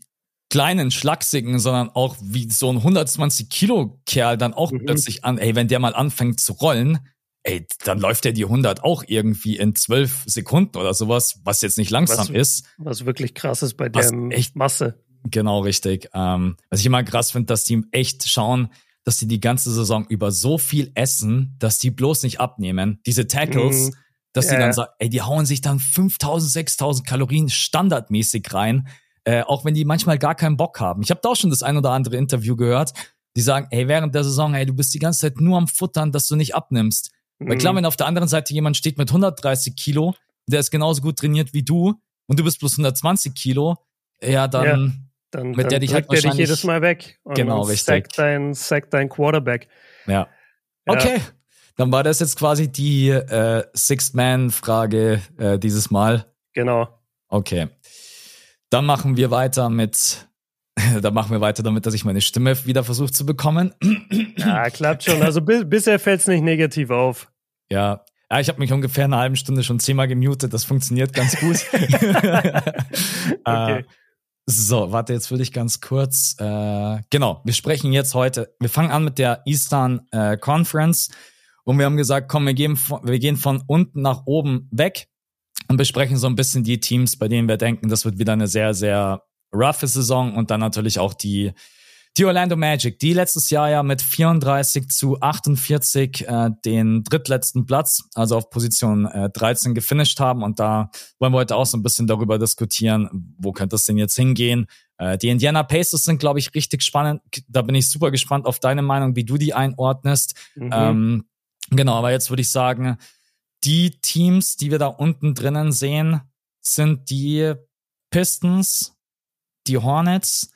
kleinen, schlachsigen, sondern auch wie so ein 120 Kilo Kerl dann auch mhm. plötzlich an, ey, wenn der mal anfängt zu rollen, ey, dann läuft der die 100 auch irgendwie in 12 Sekunden oder sowas, was jetzt nicht langsam was, ist. Was wirklich krass ist bei der Masse. Genau, richtig. Ähm, was ich immer krass finde, dass die echt schauen, dass die die ganze Saison über so viel essen, dass die bloß nicht abnehmen. Diese Tackles, mhm. dass ja, die dann sagen, ey, die hauen sich dann 5000, 6000 Kalorien standardmäßig rein, äh, auch wenn die manchmal gar keinen Bock haben. Ich habe da auch schon das ein oder andere Interview gehört, die sagen, ey, während der Saison, ey, du bist die ganze Zeit nur am Futtern, dass du nicht abnimmst. Mhm. Weil klar, mhm. wenn auf der anderen Seite jemand steht mit 130 Kilo, der ist genauso gut trainiert wie du und du bist bloß 120 Kilo, ja, dann ja. Dann, mit dann der dich halt wahrscheinlich dich jedes Mal weg. Und genau, richtig. Sack dein, sack dein Quarterback. Ja. Okay. Ja. Dann war das jetzt quasi die äh, Sixth-Man-Frage äh, dieses Mal. Genau. Okay. Dann machen wir weiter mit, dann machen wir weiter damit, dass ich meine Stimme wieder versuche zu bekommen. Ja, klappt schon. Also bis, bisher fällt es nicht negativ auf. Ja. Ja, ich habe mich ungefähr eine halbe Stunde schon zehnmal gemutet. Das funktioniert ganz gut. okay. Äh, so, warte, jetzt will ich ganz kurz. Äh, genau, wir sprechen jetzt heute. Wir fangen an mit der Eastern äh, Conference und wir haben gesagt, komm, wir gehen, von, wir gehen von unten nach oben weg und besprechen so ein bisschen die Teams, bei denen wir denken, das wird wieder eine sehr, sehr roughe Saison und dann natürlich auch die die Orlando Magic, die letztes Jahr ja mit 34 zu 48 äh, den drittletzten Platz, also auf Position äh, 13 gefinisht haben. Und da wollen wir heute auch so ein bisschen darüber diskutieren, wo könnte es denn jetzt hingehen. Äh, die Indiana Pacers sind, glaube ich, richtig spannend. Da bin ich super gespannt auf deine Meinung, wie du die einordnest. Mhm. Ähm, genau, aber jetzt würde ich sagen, die Teams, die wir da unten drinnen sehen, sind die Pistons, die Hornets,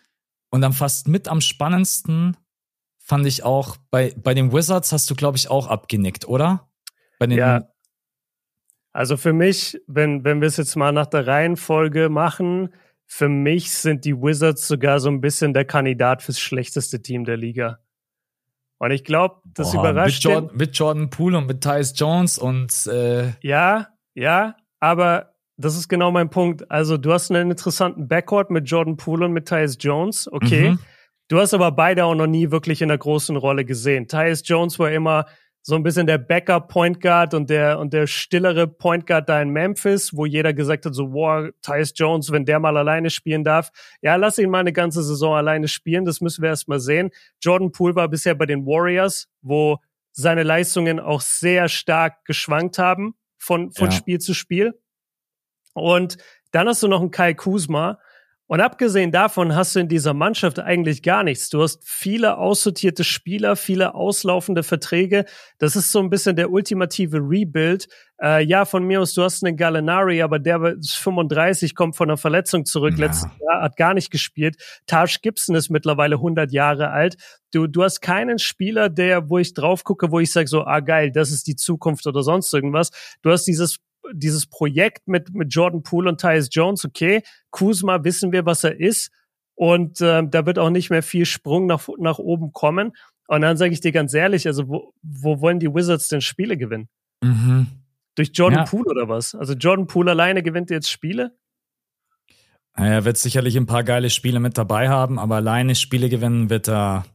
und dann fast mit am spannendsten fand ich auch bei, bei den Wizards hast du, glaube ich, auch abgenickt, oder? Bei den ja. Also für mich, wenn, wenn wir es jetzt mal nach der Reihenfolge machen, für mich sind die Wizards sogar so ein bisschen der Kandidat fürs schlechteste Team der Liga. Und ich glaube, das Boah, überrascht mit Jordan, mit Jordan Poole und mit Tyus Jones und äh ja, ja, aber das ist genau mein Punkt. Also, du hast einen interessanten Backcourt mit Jordan Poole und mit Tyus Jones. Okay. Mhm. Du hast aber beide auch noch nie wirklich in der großen Rolle gesehen. Tyus Jones war immer so ein bisschen der Backup Point Guard und der, und der stillere Point Guard da in Memphis, wo jeder gesagt hat, so, wow, Tyus Jones, wenn der mal alleine spielen darf. Ja, lass ihn mal eine ganze Saison alleine spielen. Das müssen wir erst mal sehen. Jordan Poole war bisher bei den Warriors, wo seine Leistungen auch sehr stark geschwankt haben von, von ja. Spiel zu Spiel. Und dann hast du noch einen Kai Kusma. Und abgesehen davon hast du in dieser Mannschaft eigentlich gar nichts. Du hast viele aussortierte Spieler, viele auslaufende Verträge. Das ist so ein bisschen der ultimative Rebuild. Äh, ja, von mir aus, du hast einen Gallinari, aber der ist 35, kommt von einer Verletzung zurück. Ja. Letztes Jahr hat gar nicht gespielt. Taj Gibson ist mittlerweile 100 Jahre alt. Du, du hast keinen Spieler, der, wo ich drauf gucke, wo ich sage so, ah geil, das ist die Zukunft oder sonst irgendwas. Du hast dieses dieses Projekt mit, mit Jordan Poole und Tyus Jones, okay, Kuzma wissen wir, was er ist. Und äh, da wird auch nicht mehr viel Sprung nach, nach oben kommen. Und dann sage ich dir ganz ehrlich, also wo, wo wollen die Wizards denn Spiele gewinnen? Mhm. Durch Jordan ja. Poole oder was? Also Jordan Poole alleine gewinnt jetzt Spiele? Er wird sicherlich ein paar geile Spiele mit dabei haben, aber alleine Spiele gewinnen wird er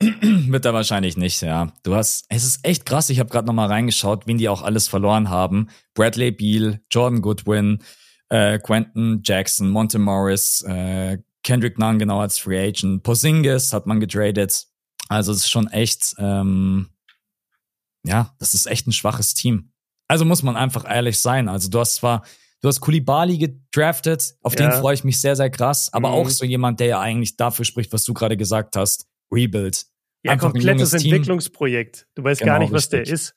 Wird er wahrscheinlich nicht, ja. Du hast, es ist echt krass. Ich habe gerade noch mal reingeschaut, wen die auch alles verloren haben. Bradley Beal, Jordan Goodwin, äh, Quentin Jackson, Monte Morris, äh, Kendrick Nunn genau als Free Agent, Posingis hat man getradet. Also es ist schon echt, ähm, ja, das ist echt ein schwaches Team. Also muss man einfach ehrlich sein. Also du hast zwar, du hast Kulibali gedraftet, auf ja. den freue ich mich sehr, sehr krass, aber mhm. auch so jemand, der ja eigentlich dafür spricht, was du gerade gesagt hast. Rebuild. Ja, Einfach komplettes ein Entwicklungsprojekt. Du weißt genau, gar nicht, was richtig. der ist.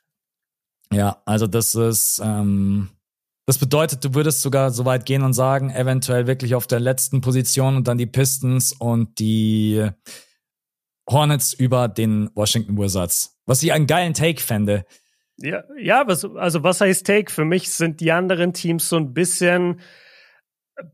Ja, also das ist, ähm, das bedeutet, du würdest sogar so weit gehen und sagen, eventuell wirklich auf der letzten Position und dann die Pistons und die Hornets über den Washington Wizards. Was ich einen geilen Take fände. Ja, ja, was, also was heißt Take? Für mich sind die anderen Teams so ein bisschen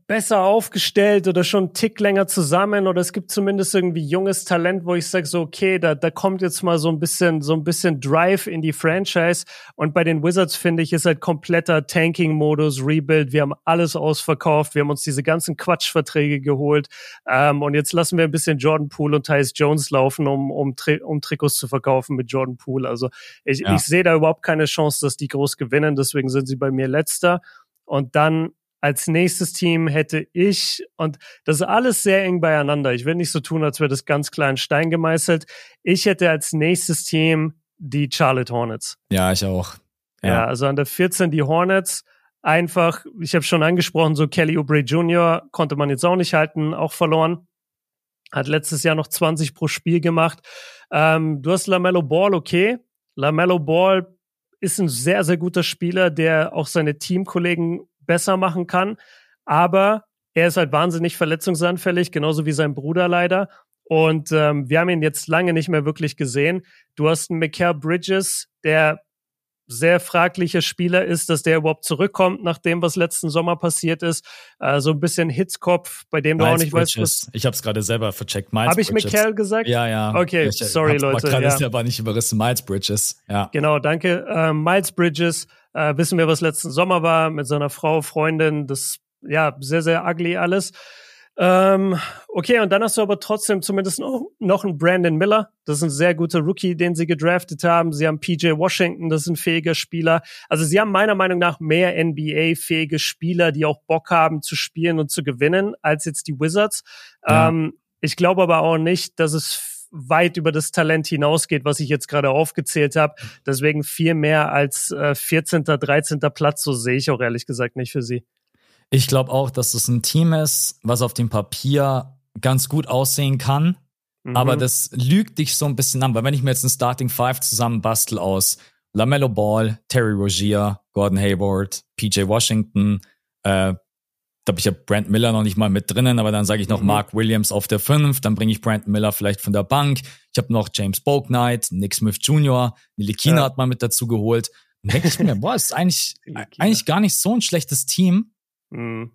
besser aufgestellt oder schon einen Tick länger zusammen oder es gibt zumindest irgendwie junges Talent, wo ich sage so okay, da da kommt jetzt mal so ein bisschen so ein bisschen Drive in die Franchise. Und bei den Wizards finde ich ist halt kompletter Tanking Modus, Rebuild, wir haben alles ausverkauft, wir haben uns diese ganzen Quatschverträge geholt. Ähm, und jetzt lassen wir ein bisschen Jordan Poole und Tyus Jones laufen, um um, Tri um Trikots zu verkaufen mit Jordan Poole. Also ich, ja. ich sehe da überhaupt keine Chance, dass die groß gewinnen, deswegen sind sie bei mir letzter. Und dann als nächstes Team hätte ich, und das ist alles sehr eng beieinander. Ich will nicht so tun, als wäre das ganz klein Stein gemeißelt. Ich hätte als nächstes Team die Charlotte Hornets. Ja, ich auch. Ja, ja also an der 14 die Hornets. Einfach, ich habe schon angesprochen, so Kelly Oubre Jr. konnte man jetzt auch nicht halten, auch verloren. Hat letztes Jahr noch 20 pro Spiel gemacht. Ähm, du hast LaMelo Ball, okay. LaMelo Ball ist ein sehr, sehr guter Spieler, der auch seine Teamkollegen besser machen kann. Aber er ist halt wahnsinnig verletzungsanfällig, genauso wie sein Bruder leider. Und ähm, wir haben ihn jetzt lange nicht mehr wirklich gesehen. Du hast einen Mikael Bridges, der sehr fraglicher Spieler ist, dass der überhaupt zurückkommt, nach dem, was letzten Sommer passiert ist. Äh, so ein bisschen Hitzkopf, bei dem Miles du auch nicht Bridges. weißt, was. Ich habe es gerade selber vercheckt. Habe ich Mikael gesagt? Ja, ja. Okay, ich, sorry, ich Leute. gerade ja. aber nicht überrissen. Miles Bridges. Ja. Genau, danke. Äh, Miles Bridges äh, wissen wir, was letzten Sommer war mit seiner Frau, Freundin. Das ja sehr, sehr ugly alles. Ähm, okay, und dann hast du aber trotzdem zumindest noch, einen Brandon Miller. Das ist ein sehr guter Rookie, den sie gedraftet haben. Sie haben PJ Washington, das ist ein fähiger Spieler. Also sie haben meiner Meinung nach mehr NBA-fähige Spieler, die auch Bock haben zu spielen und zu gewinnen, als jetzt die Wizards. Ja. Ähm, ich glaube aber auch nicht, dass es weit über das Talent hinausgeht, was ich jetzt gerade aufgezählt habe. Deswegen viel mehr als äh, 14., 13. Platz, so sehe ich auch ehrlich gesagt nicht für sie. Ich glaube auch, dass es ein Team ist, was auf dem Papier ganz gut aussehen kann. Mhm. Aber das lügt dich so ein bisschen an, weil wenn ich mir jetzt ein Starting Five zusammenbastel aus LaMelo Ball, Terry Rogier, Gordon Hayward, PJ Washington, äh, glaube, ich habe Brent Miller noch nicht mal mit drinnen, aber dann sage ich noch mhm. Mark Williams auf der 5, dann bringe ich Brent Miller vielleicht von der Bank. Ich habe noch James Boaknight, Nick Smith Jr., Nilikina ja. hat mal mit dazu geholt. Dann denke ich mir, boah, ist eigentlich, eigentlich gar nicht so ein schlechtes Team. Mhm.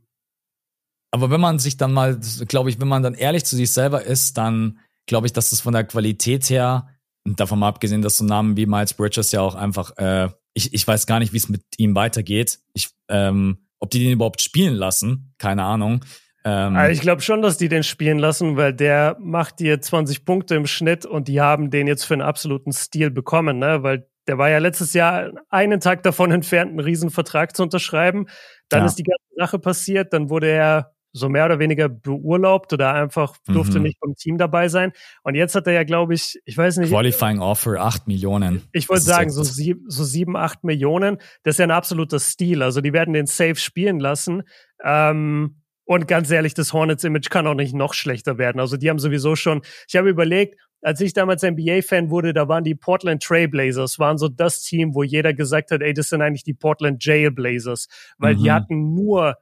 Aber wenn man sich dann mal, glaube ich, wenn man dann ehrlich zu sich selber ist, dann glaube ich, dass das von der Qualität her, und davon mal abgesehen, dass so Namen wie Miles Bridges ja auch einfach, äh, ich, ich weiß gar nicht, wie es mit ihm weitergeht. Ich, ähm, ob die den überhaupt spielen lassen, keine Ahnung. Ähm, also ich glaube schon, dass die den spielen lassen, weil der macht dir 20 Punkte im Schnitt und die haben den jetzt für einen absoluten Stil bekommen, ne? Weil der war ja letztes Jahr einen Tag davon entfernt, einen Riesenvertrag zu unterschreiben. Dann ja. ist die ganze Sache passiert, dann wurde er so mehr oder weniger beurlaubt oder einfach durfte mhm. nicht beim Team dabei sein. Und jetzt hat er ja, glaube ich, ich weiß nicht. Qualifying Offer acht Millionen. Ich wollte sagen, so, sieb, so sieben, acht Millionen. Das ist ja ein absoluter Stil. Also die werden den safe spielen lassen. Ähm, und ganz ehrlich, das Hornets-Image kann auch nicht noch schlechter werden. Also die haben sowieso schon, ich habe überlegt, als ich damals NBA-Fan wurde, da waren die Portland Trailblazers, waren so das Team, wo jeder gesagt hat, ey, das sind eigentlich die Portland Jailblazers, weil mhm. die hatten nur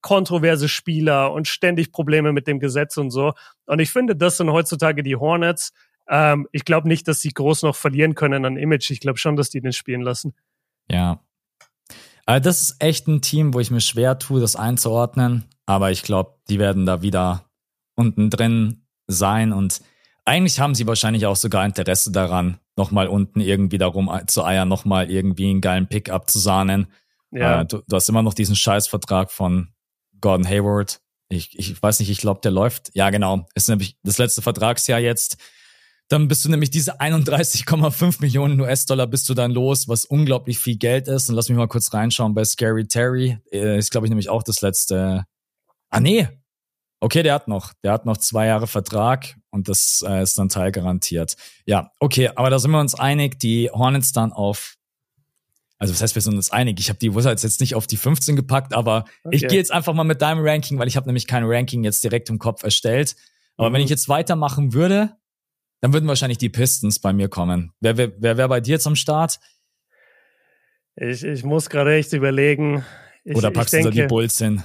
kontroverse Spieler und ständig Probleme mit dem Gesetz und so. Und ich finde, das sind heutzutage die Hornets. Ähm, ich glaube nicht, dass sie groß noch verlieren können an Image. Ich glaube schon, dass die den spielen lassen. Ja. Also das ist echt ein Team, wo ich mir schwer tue, das einzuordnen. Aber ich glaube, die werden da wieder unten drin sein. Und eigentlich haben sie wahrscheinlich auch sogar Interesse daran, nochmal unten irgendwie darum zu eiern, nochmal irgendwie einen geilen Pick abzusahnen. Ja. Äh, du, du, hast immer noch diesen Scheißvertrag von Gordon Hayward. Ich, ich weiß nicht, ich glaube, der läuft. Ja, genau. Ist nämlich das letzte Vertragsjahr jetzt. Dann bist du nämlich diese 31,5 Millionen US-Dollar bist du dann los, was unglaublich viel Geld ist. Und lass mich mal kurz reinschauen bei Scary Terry. Äh, ist, glaube ich, nämlich auch das letzte. Ah, nee. Okay, der hat noch. Der hat noch zwei Jahre Vertrag und das äh, ist dann teilgarantiert. Ja, okay, aber da sind wir uns einig. Die Hornets dann auf also das heißt, wir sind uns einig. Ich habe die Wizards jetzt nicht auf die 15 gepackt, aber okay. ich gehe jetzt einfach mal mit deinem Ranking, weil ich habe nämlich kein Ranking jetzt direkt im Kopf erstellt. Aber mhm. wenn ich jetzt weitermachen würde, dann würden wahrscheinlich die Pistons bei mir kommen. Wer wäre wer, wer bei dir zum Start? Ich, ich muss gerade echt überlegen. Ich, Oder packst denke, du da die Bulls hin?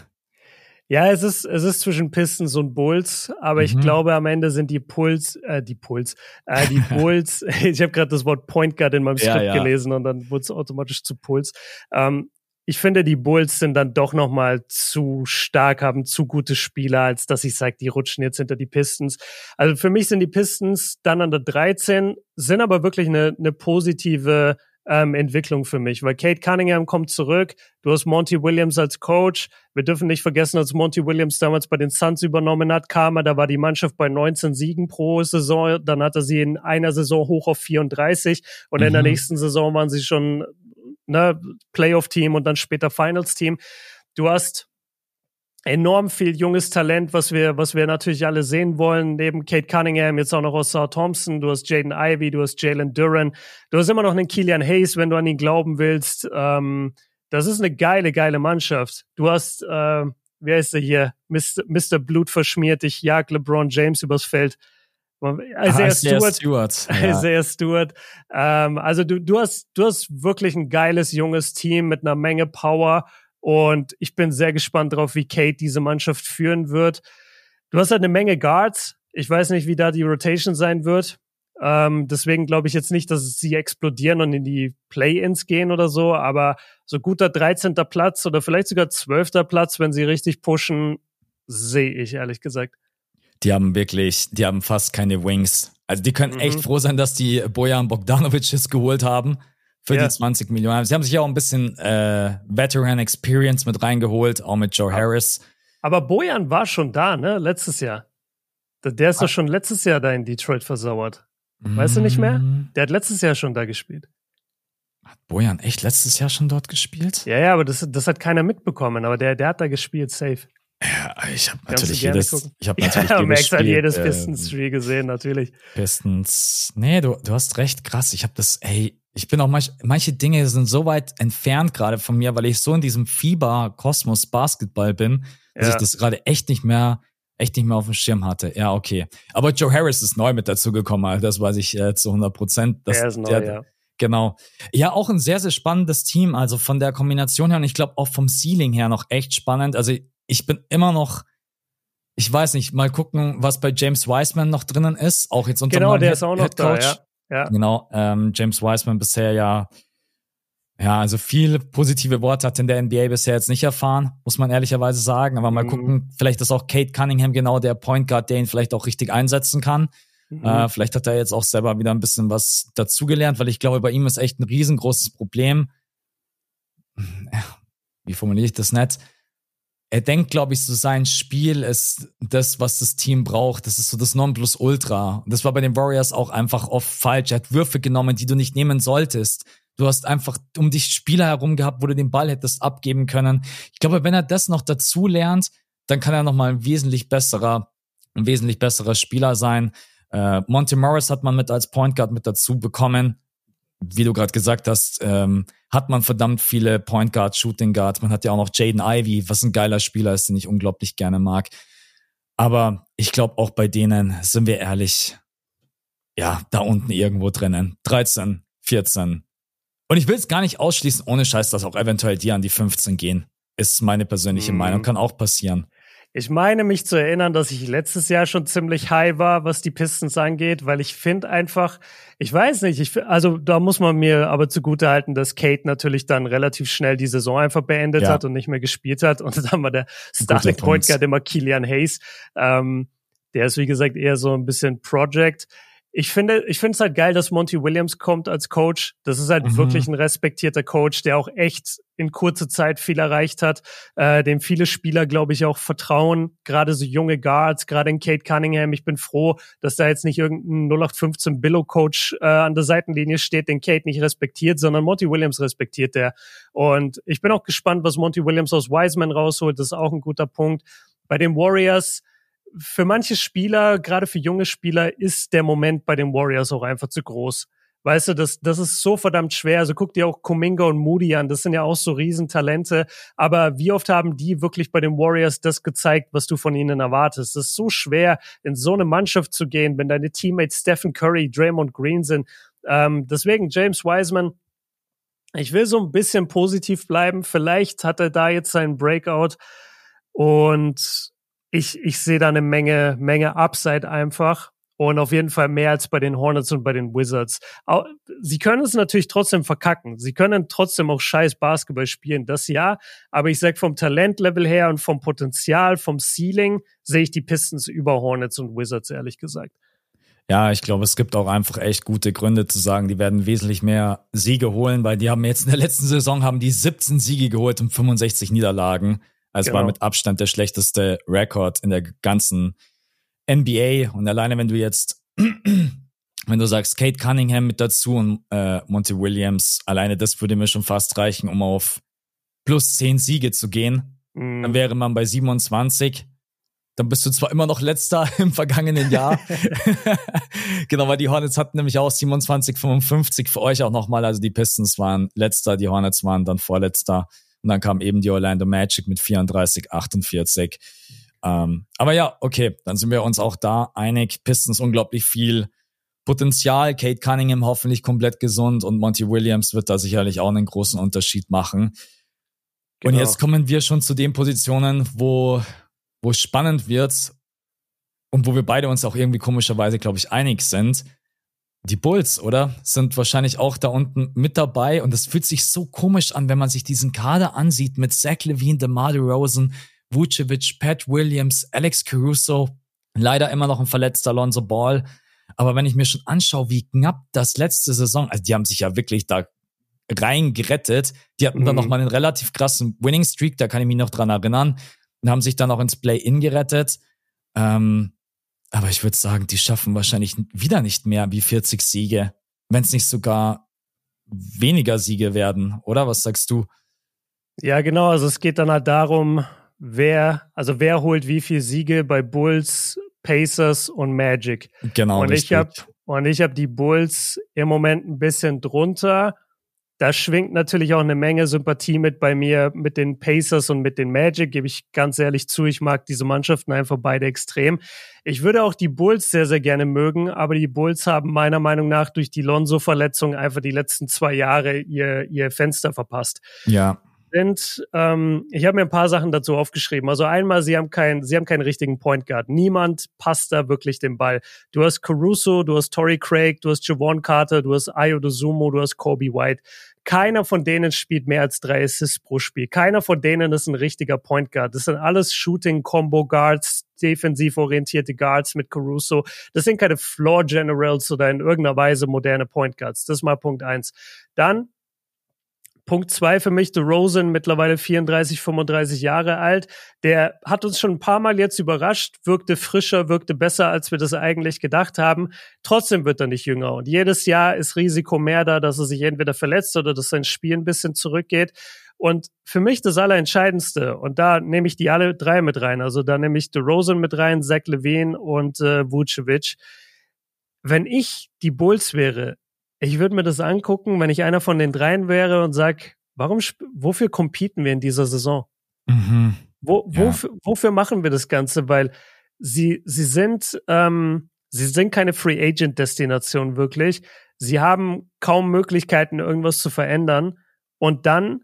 Ja, es ist, es ist zwischen Pistons und Bulls, aber mhm. ich glaube, am Ende sind die Puls, äh, die Puls, äh, die Bulls, ich habe gerade das Wort Point Guard in meinem Skript ja, gelesen und dann wurde es automatisch zu Puls. Ähm, ich finde, die Bulls sind dann doch noch mal zu stark, haben zu gute Spieler, als dass ich sage, die rutschen jetzt hinter die Pistons. Also für mich sind die Pistons dann an der 13, sind aber wirklich eine, eine positive ähm, Entwicklung für mich, weil Kate Cunningham kommt zurück, du hast Monty Williams als Coach. Wir dürfen nicht vergessen, als Monty Williams damals bei den Suns übernommen hat, kam er, da war die Mannschaft bei 19 Siegen pro Saison, dann hat er sie in einer Saison hoch auf 34 und mhm. in der mhm. nächsten Saison waren sie schon ne, Playoff-Team und dann später Finals-Team. Du hast enorm viel junges Talent, was wir, was wir natürlich alle sehen wollen. Neben Kate Cunningham, jetzt auch noch South Thompson. Du hast Jaden Ivey, du hast Jalen Duran. Du hast immer noch einen Kilian Hayes, wenn du an ihn glauben willst. Ähm, das ist eine geile, geile Mannschaft. Du hast, äh, wer ist der hier? Mr. Mr. Blut verschmiert dich, jagt LeBron James übers Feld. Isaiah ah, Stewart. Stewart. Ja. Isaiah Stewart. Ähm, also du, du hast, du hast wirklich ein geiles junges Team mit einer Menge Power und ich bin sehr gespannt darauf, wie Kate diese Mannschaft führen wird. Du hast halt eine Menge Guards. Ich weiß nicht, wie da die Rotation sein wird. Ähm, deswegen glaube ich jetzt nicht, dass sie explodieren und in die Play-ins gehen oder so, aber so guter 13. Platz oder vielleicht sogar 12. Platz, wenn sie richtig pushen, sehe ich ehrlich gesagt die haben wirklich, die haben fast keine Wings. Also die können mhm. echt froh sein, dass die Bojan Bogdanovic geholt haben für ja. die 20 Millionen. Sie haben sich ja auch ein bisschen äh, Veteran Experience mit reingeholt, auch mit Joe Harris. Aber Bojan war schon da, ne? Letztes Jahr. Der ist doch schon letztes Jahr da in Detroit versauert. Weißt du nicht mehr? Mhm. Der hat letztes Jahr schon da gespielt. Hat Bojan echt letztes Jahr schon dort gespielt? Ja, ja, aber das, das hat keiner mitbekommen. Aber der, der hat da gespielt, safe. Ja, ich habe natürlich jedes, ich habe natürlich ja, jedes, Spiel, jedes ähm, Pistons-Spiel gesehen, natürlich. Pistons, nee, du, du hast recht, krass. Ich habe das, ey, ich bin auch manch, manche Dinge sind so weit entfernt gerade von mir, weil ich so in diesem Fieber-Kosmos Basketball bin, dass ja. ich das gerade echt nicht mehr, echt nicht mehr auf dem Schirm hatte. Ja, okay. Aber Joe Harris ist neu mit dazugekommen, das weiß ich äh, zu 100 Prozent. Er ist neu, der, ja. Genau. Ja, auch ein sehr, sehr spannendes Team. Also von der Kombination her und ich glaube auch vom Ceiling her noch echt spannend. Also ich bin immer noch, ich weiß nicht, mal gucken, was bei James Wiseman noch drinnen ist. Auch jetzt unter Genau, der ist auch noch da, ja. Ja. Genau, ähm, James Wiseman bisher ja, ja, also viel positive Worte hat in der NBA bisher jetzt nicht erfahren, muss man ehrlicherweise sagen. Aber mal mhm. gucken, vielleicht ist auch Kate Cunningham genau der Point Guard, der ihn vielleicht auch richtig einsetzen kann. Mhm. Äh, vielleicht hat er jetzt auch selber wieder ein bisschen was dazugelernt, weil ich glaube, bei ihm ist echt ein riesengroßes Problem. Wie formuliere ich das nett? Er denkt, glaube ich, so sein Spiel ist das, was das Team braucht. Das ist so das Nonplusultra. Das war bei den Warriors auch einfach oft falsch. Er hat Würfe genommen, die du nicht nehmen solltest. Du hast einfach um dich Spieler herum gehabt, wo du den Ball hättest abgeben können. Ich glaube, wenn er das noch dazu lernt, dann kann er noch mal ein wesentlich besserer, ein wesentlich besserer Spieler sein. Äh, Monty Morris hat man mit als Point Guard mit dazu bekommen wie du gerade gesagt hast, ähm, hat man verdammt viele Point Guard, Shooting Guards. Man hat ja auch noch Jaden Ivy, was ein geiler Spieler ist, den ich unglaublich gerne mag. Aber ich glaube auch bei denen, sind wir ehrlich, ja, da unten irgendwo drinnen. 13, 14. Und ich will es gar nicht ausschließen, ohne Scheiß, dass auch eventuell die an die 15 gehen. Ist meine persönliche mhm. Meinung, kann auch passieren. Ich meine mich zu erinnern, dass ich letztes Jahr schon ziemlich high war, was die Pistons angeht, weil ich finde einfach, ich weiß nicht, ich, also da muss man mir aber zugute halten, dass Kate natürlich dann relativ schnell die Saison einfach beendet ja. hat und nicht mehr gespielt hat. Und dann war der Starting Point Guard immer Kilian Hayes. Ähm, der ist, wie gesagt, eher so ein bisschen Project ich finde, ich finde es halt geil, dass Monty Williams kommt als Coach. Das ist halt mhm. wirklich ein respektierter Coach, der auch echt in kurzer Zeit viel erreicht hat, äh, dem viele Spieler, glaube ich, auch vertrauen. Gerade so junge Guards, gerade in Kate Cunningham. Ich bin froh, dass da jetzt nicht irgendein 0815 Billow-Coach äh, an der Seitenlinie steht, den Kate nicht respektiert, sondern Monty Williams respektiert der. Und ich bin auch gespannt, was Monty Williams aus Wiseman rausholt. Das ist auch ein guter Punkt. Bei den Warriors für manche Spieler, gerade für junge Spieler, ist der Moment bei den Warriors auch einfach zu groß. Weißt du, das, das ist so verdammt schwer. Also guck dir auch Kuminga und Moody an. Das sind ja auch so Riesentalente. Aber wie oft haben die wirklich bei den Warriors das gezeigt, was du von ihnen erwartest? Das ist so schwer, in so eine Mannschaft zu gehen, wenn deine Teammates Stephen Curry, Draymond Green sind. Ähm, deswegen James Wiseman. Ich will so ein bisschen positiv bleiben. Vielleicht hat er da jetzt seinen Breakout. Und ich, ich sehe da eine Menge, Menge Upside einfach. Und auf jeden Fall mehr als bei den Hornets und bei den Wizards. Sie können es natürlich trotzdem verkacken. Sie können trotzdem auch scheiß Basketball spielen, das ja. Aber ich sag vom Talentlevel her und vom Potenzial, vom Ceiling, sehe ich die Pistons über Hornets und Wizards, ehrlich gesagt. Ja, ich glaube, es gibt auch einfach echt gute Gründe zu sagen, die werden wesentlich mehr Siege holen, weil die haben jetzt in der letzten Saison haben die 17 Siege geholt und 65 Niederlagen. Also genau. war mit Abstand der schlechteste Rekord in der ganzen NBA und alleine wenn du jetzt, wenn du sagst, Kate Cunningham mit dazu und äh, Monty Williams, alleine das würde mir schon fast reichen, um auf plus 10 Siege zu gehen. Mhm. Dann wäre man bei 27. Dann bist du zwar immer noch letzter im vergangenen Jahr. genau, weil die Hornets hatten nämlich auch 27, 55 für euch auch nochmal. Also die Pistons waren letzter, die Hornets waren dann vorletzter. Und dann kam eben die Orlando Magic mit 34, 48. Ähm, aber ja, okay, dann sind wir uns auch da einig. Pistons unglaublich viel Potenzial. Kate Cunningham hoffentlich komplett gesund und Monty Williams wird da sicherlich auch einen großen Unterschied machen. Genau. Und jetzt kommen wir schon zu den Positionen, wo, wo es spannend wird und wo wir beide uns auch irgendwie komischerweise, glaube ich, einig sind. Die Bulls, oder? Sind wahrscheinlich auch da unten mit dabei und es fühlt sich so komisch an, wenn man sich diesen Kader ansieht mit Zach Levine, DeMar DeRozan, Vucevic, Pat Williams, Alex Caruso, leider immer noch ein verletzter Alonso Ball. Aber wenn ich mir schon anschaue, wie knapp das letzte Saison, also die haben sich ja wirklich da rein gerettet. Die hatten mhm. dann noch mal einen relativ krassen Winning Streak, da kann ich mich noch dran erinnern. Und haben sich dann auch ins Play-In gerettet. Ähm, aber ich würde sagen, die schaffen wahrscheinlich wieder nicht mehr wie 40 Siege, wenn es nicht sogar weniger Siege werden, oder? Was sagst du? Ja, genau. Also es geht dann halt darum, wer, also wer holt wie viel Siege bei Bulls, Pacers und Magic. Genau. Und richtig. ich habe und ich habe die Bulls im Moment ein bisschen drunter. Da schwingt natürlich auch eine Menge Sympathie mit bei mir, mit den Pacers und mit den Magic, gebe ich ganz ehrlich zu. Ich mag diese Mannschaften einfach beide extrem. Ich würde auch die Bulls sehr, sehr gerne mögen, aber die Bulls haben meiner Meinung nach durch die Lonzo-Verletzung einfach die letzten zwei Jahre ihr, ihr Fenster verpasst. Ja sind, ähm, ich habe mir ein paar Sachen dazu aufgeschrieben. Also einmal, sie haben keinen, sie haben keinen richtigen Point Guard. Niemand passt da wirklich den Ball. Du hast Caruso, du hast Torrey Craig, du hast Javon Carter, du hast Ayo Dosumo, du hast Kobe White. Keiner von denen spielt mehr als drei Assists pro Spiel. Keiner von denen ist ein richtiger Point Guard. Das sind alles Shooting Combo Guards, defensiv orientierte Guards mit Caruso. Das sind keine Floor Generals oder in irgendeiner Weise moderne Point Guards. Das ist mal Punkt eins. Dann Punkt zwei für mich, The Rosen, mittlerweile 34, 35 Jahre alt. Der hat uns schon ein paar Mal jetzt überrascht, wirkte frischer, wirkte besser, als wir das eigentlich gedacht haben. Trotzdem wird er nicht jünger. Und jedes Jahr ist Risiko mehr da, dass er sich entweder verletzt oder dass sein Spiel ein bisschen zurückgeht. Und für mich das Allerentscheidendste, und da nehme ich die alle drei mit rein, also da nehme ich The Rosen mit rein, Zach Levine und äh, Vucevic. Wenn ich die Bulls wäre, ich würde mir das angucken, wenn ich einer von den dreien wäre und sag, warum, wofür competen wir in dieser Saison? Mhm. Wo, ja. wofür, wofür machen wir das Ganze? Weil sie, sie sind, ähm, sie sind keine Free Agent Destination wirklich. Sie haben kaum Möglichkeiten, irgendwas zu verändern. Und dann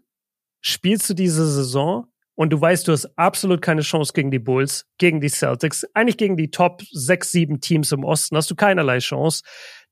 spielst du diese Saison und du weißt, du hast absolut keine Chance gegen die Bulls, gegen die Celtics, eigentlich gegen die Top sechs, sieben Teams im Osten hast du keinerlei Chance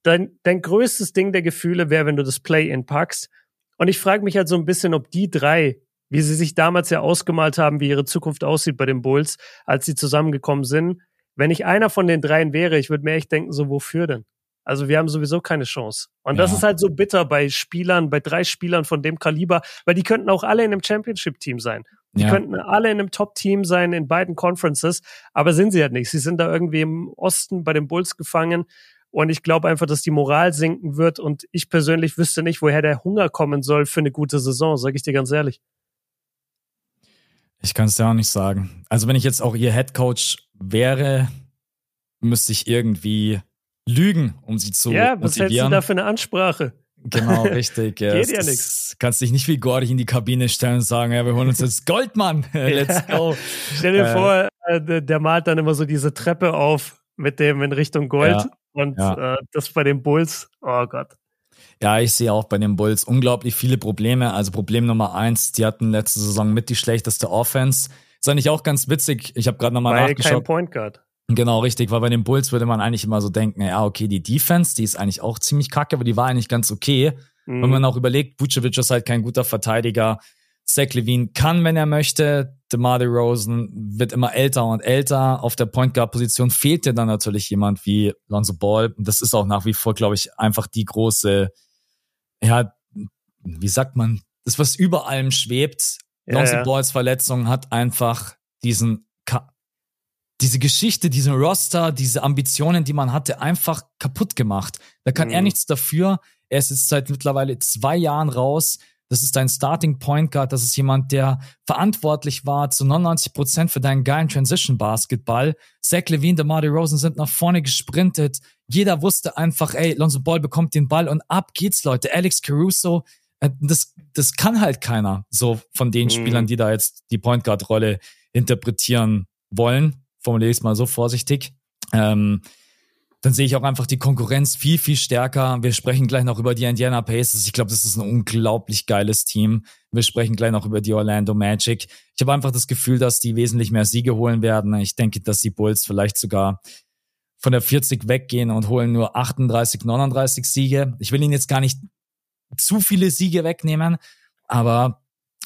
dein, dein größtes Ding der Gefühle wäre, wenn du das Play-In packst. Und ich frage mich halt so ein bisschen, ob die drei, wie sie sich damals ja ausgemalt haben, wie ihre Zukunft aussieht bei den Bulls, als sie zusammengekommen sind, wenn ich einer von den dreien wäre, ich würde mir echt denken, so wofür denn? Also wir haben sowieso keine Chance. Und das ist halt so bitter bei Spielern, bei drei Spielern von dem Kaliber, weil die könnten auch alle in einem Championship-Team sein. Die ja. könnten alle in einem Top-Team sein in beiden Conferences, aber sind sie halt nicht. Sie sind da irgendwie im Osten bei den Bulls gefangen. Und ich glaube einfach, dass die Moral sinken wird. Und ich persönlich wüsste nicht, woher der Hunger kommen soll für eine gute Saison, sage ich dir ganz ehrlich. Ich kann es dir auch nicht sagen. Also wenn ich jetzt auch ihr Head Coach wäre, müsste ich irgendwie lügen, um sie zu ja, was hältst du da für eine Ansprache? Genau, richtig. Ja. Geht ja nichts. Kannst dich nicht wie Gordig in die Kabine stellen und sagen, ja, wir holen uns jetzt Goldmann. Let's go. Stell dir äh, vor, äh, der malt dann immer so diese Treppe auf mit dem in Richtung Gold. Ja. Und ja. äh, das bei den Bulls, oh Gott. Ja, ich sehe auch bei den Bulls unglaublich viele Probleme. Also Problem Nummer eins, die hatten letzte Saison mit die schlechteste Offense. Ist eigentlich auch ganz witzig. Ich habe gerade nochmal nachgeschaut. Kein Point Guard. Genau, richtig, weil bei den Bulls würde man eigentlich immer so denken, ja, okay, die Defense, die ist eigentlich auch ziemlich kacke, aber die war eigentlich ganz okay. Mhm. Wenn man auch überlegt, Vucevic ist halt kein guter Verteidiger. Zach Levine kann, wenn er möchte. DeMar DeRozan wird immer älter und älter. Auf der Point Guard Position fehlt dir dann natürlich jemand wie Lonzo Ball. Und das ist auch nach wie vor, glaube ich, einfach die große, ja, wie sagt man, das, was über allem schwebt. Ja, Lonzo ja. Balls Verletzung hat einfach diesen, diese Geschichte, diesen Roster, diese Ambitionen, die man hatte, einfach kaputt gemacht. Da kann mhm. er nichts dafür. Er ist jetzt seit mittlerweile zwei Jahren raus. Das ist dein Starting Point Guard. Das ist jemand, der verantwortlich war zu 99 Prozent für deinen geilen Transition Basketball. Zach Levine, DeMar Rosen sind nach vorne gesprintet. Jeder wusste einfach, ey, Lonzo Ball bekommt den Ball und ab geht's, Leute. Alex Caruso, äh, das, das kann halt keiner so von den mhm. Spielern, die da jetzt die Point Guard Rolle interpretieren wollen. Formuliere ich es mal so vorsichtig. Ähm, dann sehe ich auch einfach die Konkurrenz viel, viel stärker. Wir sprechen gleich noch über die Indiana Pacers. Ich glaube, das ist ein unglaublich geiles Team. Wir sprechen gleich noch über die Orlando Magic. Ich habe einfach das Gefühl, dass die wesentlich mehr Siege holen werden. Ich denke, dass die Bulls vielleicht sogar von der 40 weggehen und holen nur 38, 39 Siege. Ich will ihnen jetzt gar nicht zu viele Siege wegnehmen, aber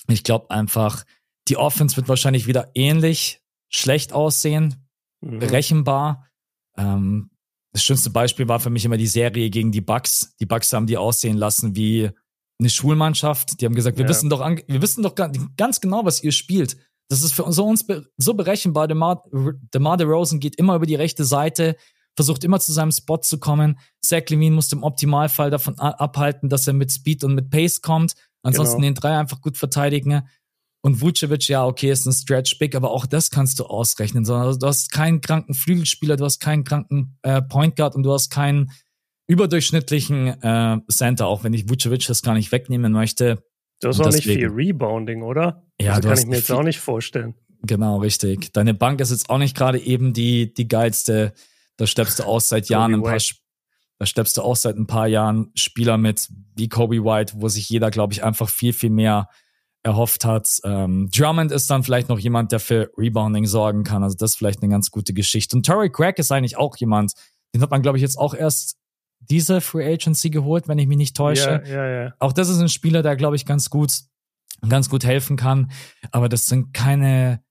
ich glaube einfach, die Offense wird wahrscheinlich wieder ähnlich schlecht aussehen, mhm. berechenbar. Ähm, das schönste Beispiel war für mich immer die Serie gegen die Bucks. Die Bucks haben die aussehen lassen wie eine Schulmannschaft. Die haben gesagt, wir ja. wissen doch, wir wissen doch ganz genau, was ihr spielt. Das ist für uns so, so berechenbar. DeMar, DeMar DeRozan geht immer über die rechte Seite, versucht immer zu seinem Spot zu kommen. Zach Levine muss im Optimalfall davon abhalten, dass er mit Speed und mit Pace kommt. Ansonsten genau. den drei einfach gut verteidigen. Und Vucevic, ja, okay, ist ein Stretch Big, aber auch das kannst du ausrechnen. Sondern du hast keinen kranken Flügelspieler, du hast keinen kranken äh, Point Guard und du hast keinen überdurchschnittlichen äh, Center, auch wenn ich Vucevic das gar nicht wegnehmen möchte. Du hast auch nicht viel Rebounding, oder? Ja, das kann ich mir jetzt auch nicht vorstellen. Genau, richtig. Deine Bank ist jetzt auch nicht gerade eben die, die geilste. Da steppst du aus seit Jahren ein paar, da steppst du auch seit ein paar Jahren Spieler mit wie Kobe White, wo sich jeder, glaube ich, einfach viel, viel mehr erhofft hat. Ähm, Drummond ist dann vielleicht noch jemand, der für Rebounding sorgen kann. Also das ist vielleicht eine ganz gute Geschichte. Und Torrey Craig ist eigentlich auch jemand, den hat man, glaube ich, jetzt auch erst diese Free Agency geholt, wenn ich mich nicht täusche. Ja, ja, ja. Auch das ist ein Spieler, der, glaube ich, ganz gut, ganz gut helfen kann. Aber das sind keine,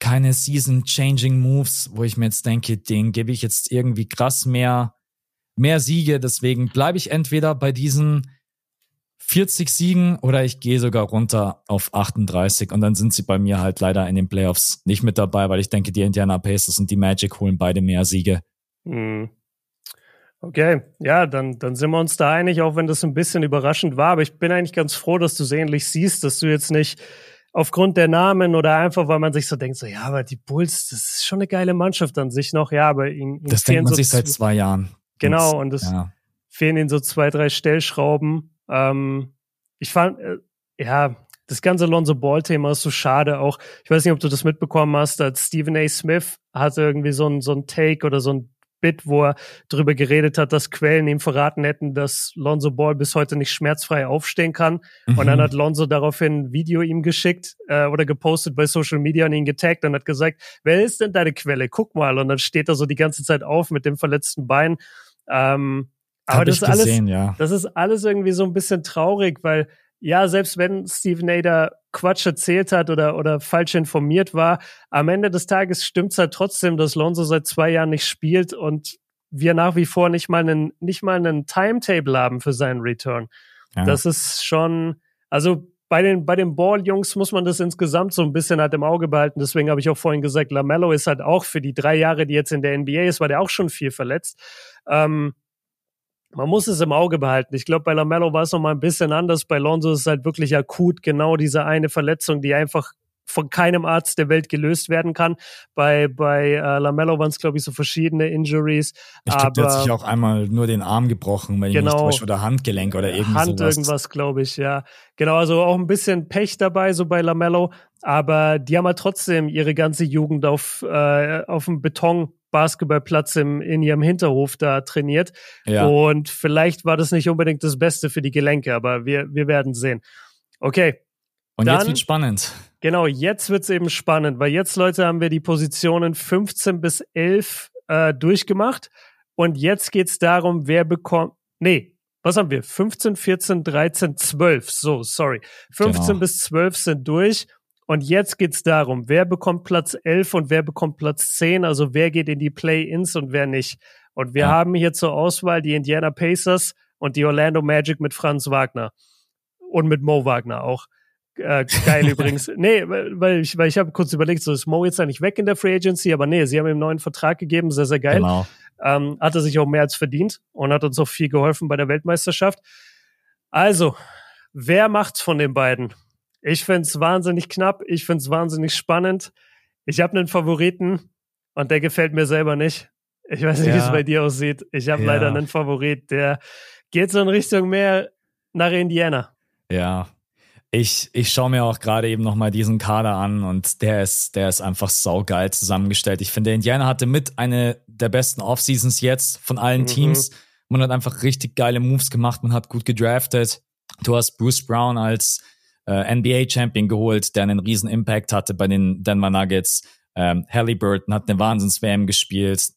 keine Season-Changing Moves, wo ich mir jetzt denke, den gebe ich jetzt irgendwie krass mehr, mehr Siege. Deswegen bleibe ich entweder bei diesen 40 Siegen oder ich gehe sogar runter auf 38 und dann sind sie bei mir halt leider in den Playoffs nicht mit dabei, weil ich denke, die Indiana Pacers und die Magic holen beide mehr Siege. Mhm. Okay, ja, dann, dann sind wir uns da einig, auch wenn das ein bisschen überraschend war. Aber ich bin eigentlich ganz froh, dass du es ähnlich siehst, dass du jetzt nicht aufgrund der Namen oder einfach, weil man sich so denkt, so, ja, aber die Bulls, das ist schon eine geile Mannschaft an sich noch, ja, aber ihnen, ihnen Das denkt man so sich seit zwei Jahren. Genau, und es ja. fehlen ihnen so zwei, drei Stellschrauben. Ähm, ich fand, äh, ja, das ganze Lonzo Ball-Thema ist so schade auch. Ich weiß nicht, ob du das mitbekommen hast, als Stephen A. Smith hatte irgendwie so ein, so ein Take oder so ein Bit, wo er darüber geredet hat, dass Quellen ihm verraten hätten, dass Lonzo Ball bis heute nicht schmerzfrei aufstehen kann. Mhm. Und dann mhm. hat Lonzo daraufhin ein Video ihm geschickt äh, oder gepostet bei Social Media und ihn getaggt und hat gesagt, wer ist denn deine Quelle? Guck mal. Und dann steht er so die ganze Zeit auf mit dem verletzten Bein. Ähm, aber das ist alles, gesehen, ja. das ist alles irgendwie so ein bisschen traurig, weil ja, selbst wenn Stephen A. Quatsch erzählt hat oder, oder falsch informiert war, am Ende des Tages stimmt's halt trotzdem, dass Lonzo seit zwei Jahren nicht spielt und wir nach wie vor nicht mal einen, nicht mal einen Timetable haben für seinen Return. Ja. Das ist schon, also bei den, bei den Ball-Jungs muss man das insgesamt so ein bisschen halt im Auge behalten. Deswegen habe ich auch vorhin gesagt, LaMelo ist halt auch für die drei Jahre, die jetzt in der NBA ist, war der auch schon viel verletzt. Ähm, man muss es im Auge behalten. Ich glaube, bei Lamello war es noch mal ein bisschen anders. Bei Lonzo ist es halt wirklich akut genau diese eine Verletzung, die einfach von keinem Arzt der Welt gelöst werden kann. Bei, bei äh, Lamello waren es, glaube ich, so verschiedene Injuries. Ich glaube, der hat sich auch einmal nur den Arm gebrochen, wenn genau, ich nicht täusche, oder Handgelenk oder irgendwie Hand sowas. irgendwas, glaube ich, ja. Genau, also auch ein bisschen Pech dabei, so bei Lamello. Aber die haben halt trotzdem ihre ganze Jugend auf, äh, auf dem Beton Basketballplatz im, in ihrem Hinterhof da trainiert. Ja. Und vielleicht war das nicht unbedingt das Beste für die Gelenke, aber wir, wir werden sehen. Okay. Und dann, jetzt wird spannend. Genau, jetzt wird's eben spannend, weil jetzt, Leute, haben wir die Positionen 15 bis 11 äh, durchgemacht. Und jetzt geht's darum, wer bekommt. Nee, was haben wir? 15, 14, 13, 12. So, sorry. 15 genau. bis 12 sind durch. Und jetzt geht's darum, wer bekommt Platz 11 und wer bekommt Platz 10, also wer geht in die Play-ins und wer nicht. Und wir ja. haben hier zur Auswahl die Indiana Pacers und die Orlando Magic mit Franz Wagner und mit Mo Wagner auch. Äh, geil übrigens. Nee, weil ich, weil ich habe kurz überlegt, so ist Mo jetzt eigentlich weg in der Free Agency, aber nee, sie haben ihm einen neuen Vertrag gegeben, sehr, sehr geil. Genau. Ähm, hat er sich auch mehr als verdient und hat uns auch viel geholfen bei der Weltmeisterschaft. Also, wer macht's von den beiden? Ich find's wahnsinnig knapp, ich find's wahnsinnig spannend. Ich habe einen Favoriten und der gefällt mir selber nicht. Ich weiß nicht, ja. wie es bei dir aussieht. Ich habe ja. leider einen Favorit, der geht so in Richtung mehr nach Indiana. Ja, ich, ich schaue mir auch gerade eben nochmal diesen Kader an und der ist, der ist einfach saugeil zusammengestellt. Ich finde, Indiana hatte mit eine der besten Offseasons jetzt von allen mhm. Teams. Man hat einfach richtig geile Moves gemacht, man hat gut gedraftet. Du hast Bruce Brown als äh, NBA-Champion geholt, der einen riesen Impact hatte bei den Denver Nuggets. Ähm, Halliburton hat eine Wahnsinns-WM gespielt.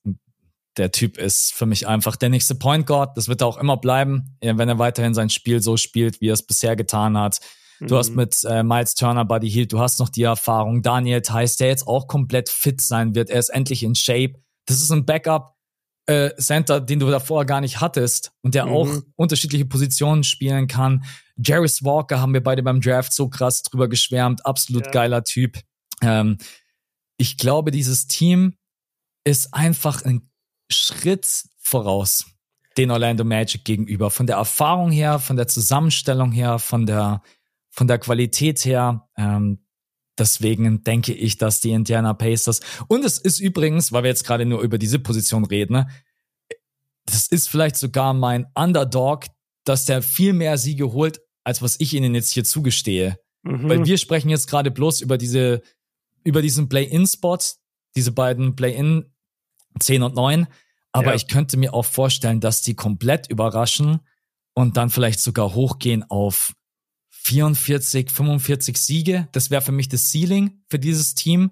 Der Typ ist für mich einfach der nächste Point Guard. Das wird er auch immer bleiben, wenn er weiterhin sein Spiel so spielt, wie er es bisher getan hat. Du mhm. hast mit äh, Miles Turner, Buddy Hield, du hast noch die Erfahrung. Daniel Theiss, der jetzt auch komplett fit sein wird. Er ist endlich in Shape. Das ist ein Backup. Äh, Center, den du davor gar nicht hattest und der mhm. auch unterschiedliche Positionen spielen kann. Jarvis Walker haben wir beide beim Draft so krass drüber geschwärmt. Absolut ja. geiler Typ. Ähm, ich glaube, dieses Team ist einfach ein Schritt voraus den Orlando Magic gegenüber. Von der Erfahrung her, von der Zusammenstellung her, von der von der Qualität her. Ähm, deswegen denke ich, dass die Indiana Pacers und es ist übrigens, weil wir jetzt gerade nur über diese Position reden, ne, das ist vielleicht sogar mein Underdog, dass der viel mehr Siege holt, als was ich ihnen jetzt hier zugestehe. Mhm. Weil wir sprechen jetzt gerade bloß über diese, über diesen Play-In-Spot, diese beiden Play-In 10 und 9. Aber ja. ich könnte mir auch vorstellen, dass die komplett überraschen und dann vielleicht sogar hochgehen auf 44, 45 Siege. Das wäre für mich das Ceiling für dieses Team.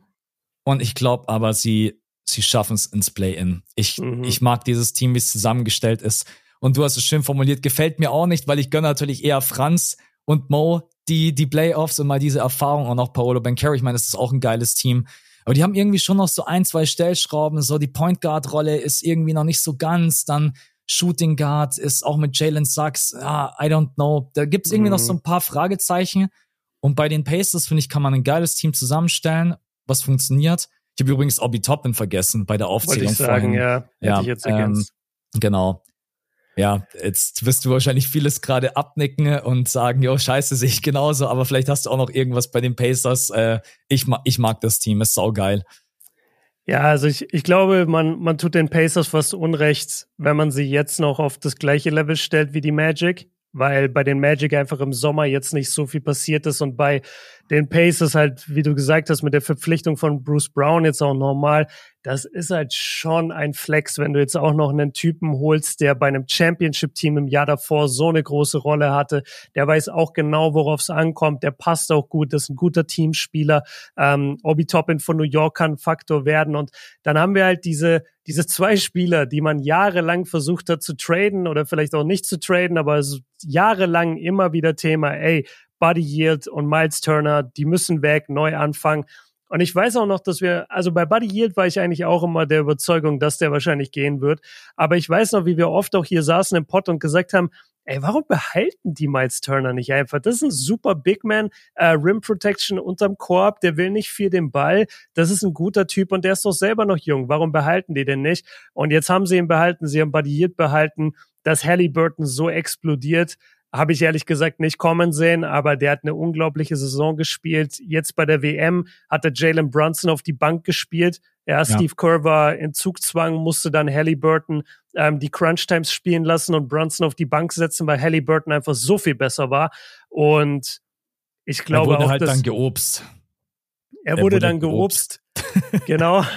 Und ich glaube aber, sie, sie schaffen es ins Play-In. Ich, mhm. ich mag dieses Team, wie es zusammengestellt ist. Und du hast es schön formuliert, gefällt mir auch nicht, weil ich gönne natürlich eher Franz und Mo die, die Playoffs und mal diese Erfahrung und auch Paolo Bencaro. Ich meine, das ist auch ein geiles Team. Aber die haben irgendwie schon noch so ein, zwei Stellschrauben. So die Point Guard Rolle ist irgendwie noch nicht so ganz. Dann Shooting Guard ist auch mit Jalen Sachs, ah, I don't know. Da gibt's irgendwie mhm. noch so ein paar Fragezeichen. Und bei den Pacers, finde ich, kann man ein geiles Team zusammenstellen, was funktioniert. Ich habe übrigens Obi Toppin vergessen bei der Aufzählung Wollte ich sagen, vorhin. Ja, ja, ähm, genau. Ja, jetzt wirst du wahrscheinlich vieles gerade abnicken und sagen, jo, scheiße, sehe ich genauso, aber vielleicht hast du auch noch irgendwas bei den Pacers. Äh, ich, mag, ich mag das Team, ist saugeil. Ja, also ich, ich glaube, man, man tut den Pacers fast Unrecht, wenn man sie jetzt noch auf das gleiche Level stellt wie die Magic weil bei den Magic einfach im Sommer jetzt nicht so viel passiert ist und bei den Pacers halt, wie du gesagt hast, mit der Verpflichtung von Bruce Brown jetzt auch normal, das ist halt schon ein Flex, wenn du jetzt auch noch einen Typen holst, der bei einem Championship-Team im Jahr davor so eine große Rolle hatte. Der weiß auch genau, worauf es ankommt. Der passt auch gut. Das ist ein guter Teamspieler. Ähm, Obi Toppin von New York kann Faktor werden. Und dann haben wir halt diese, diese zwei Spieler, die man jahrelang versucht hat zu traden oder vielleicht auch nicht zu traden, aber ist jahrelang immer wieder Thema, ey, Buddy Yield und Miles Turner, die müssen weg, neu anfangen. Und ich weiß auch noch, dass wir, also bei Buddy Yield war ich eigentlich auch immer der Überzeugung, dass der wahrscheinlich gehen wird. Aber ich weiß noch, wie wir oft auch hier saßen im Pod und gesagt haben, ey, warum behalten die Miles Turner nicht einfach? Das ist ein super Big Man, äh, Rim Protection unterm Korb, der will nicht viel den Ball. Das ist ein guter Typ und der ist doch selber noch jung. Warum behalten die denn nicht? Und jetzt haben sie ihn behalten, sie haben Buddy Yield behalten, dass Halliburton so explodiert habe ich ehrlich gesagt nicht kommen sehen, aber der hat eine unglaubliche Saison gespielt. Jetzt bei der WM hat er Jalen Brunson auf die Bank gespielt. Ja, Steve Kerr war in Zugzwang, musste dann Halliburton ähm, die Crunch Times spielen lassen und Brunson auf die Bank setzen, weil Halliburton einfach so viel besser war. Und ich glaube er wurde auch, halt dann geobst. Er, er wurde, wurde, dann geobst. genau.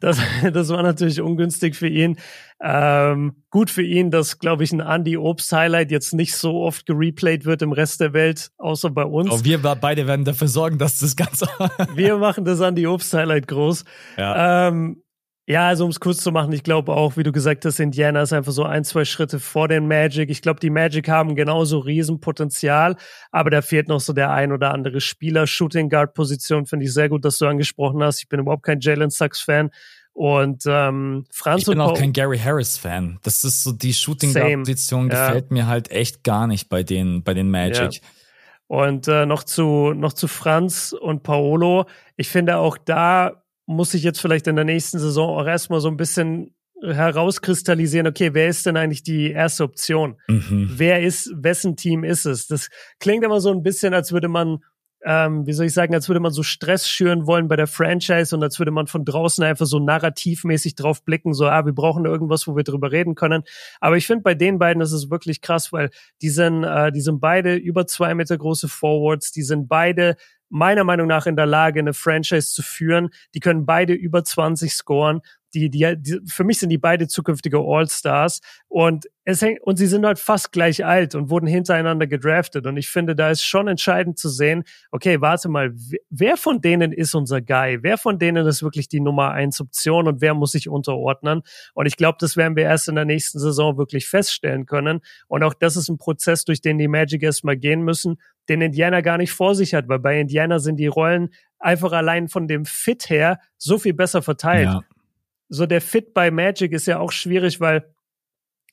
Das, das war natürlich ungünstig für ihn. Ähm, gut für ihn, dass, glaube ich, ein Andy Obst-Highlight jetzt nicht so oft gereplayt wird im Rest der Welt, außer bei uns. Oh, wir beide werden dafür sorgen, dass das Ganze. wir machen das Andy Obst-Highlight groß. Ja. Ähm, ja, also um es kurz zu machen, ich glaube auch, wie du gesagt hast, Indiana ist einfach so ein, zwei Schritte vor den Magic. Ich glaube, die Magic haben genauso Riesenpotenzial, aber da fehlt noch so der ein oder andere Spieler. Shooting Guard Position finde ich sehr gut, dass du angesprochen hast. Ich bin überhaupt kein Jalen Sucks Fan. Und ähm, Franz Ich bin auch kein Gary Harris Fan. Das ist so die Shooting Guard Position ja. gefällt mir halt echt gar nicht bei den bei den Magic. Ja. Und äh, noch zu noch zu Franz und Paolo. Ich finde auch da muss sich jetzt vielleicht in der nächsten Saison auch erstmal so ein bisschen herauskristallisieren, okay, wer ist denn eigentlich die erste Option? Mhm. Wer ist, wessen Team ist es? Das klingt immer so ein bisschen, als würde man ähm, wie soll ich sagen, als würde man so Stress schüren wollen bei der Franchise und als würde man von draußen einfach so narrativmäßig drauf blicken, so, ah, wir brauchen irgendwas, wo wir drüber reden können. Aber ich finde, bei den beiden ist es wirklich krass, weil die sind, äh, die sind beide über zwei Meter große Forwards, die sind beide meiner Meinung nach in der Lage, eine Franchise zu führen. Die können beide über 20 scoren die, die, die, für mich sind die beide zukünftige All-Stars und es hängt, und sie sind halt fast gleich alt und wurden hintereinander gedraftet. Und ich finde, da ist schon entscheidend zu sehen, okay, warte mal, wer von denen ist unser Guy? Wer von denen ist wirklich die Nummer eins Option und wer muss sich unterordnen? Und ich glaube, das werden wir erst in der nächsten Saison wirklich feststellen können. Und auch das ist ein Prozess, durch den die Magic erstmal gehen müssen, den Indiana gar nicht vor sich hat, weil bei Indiana sind die Rollen einfach allein von dem Fit her so viel besser verteilt. Ja so der Fit bei Magic ist ja auch schwierig, weil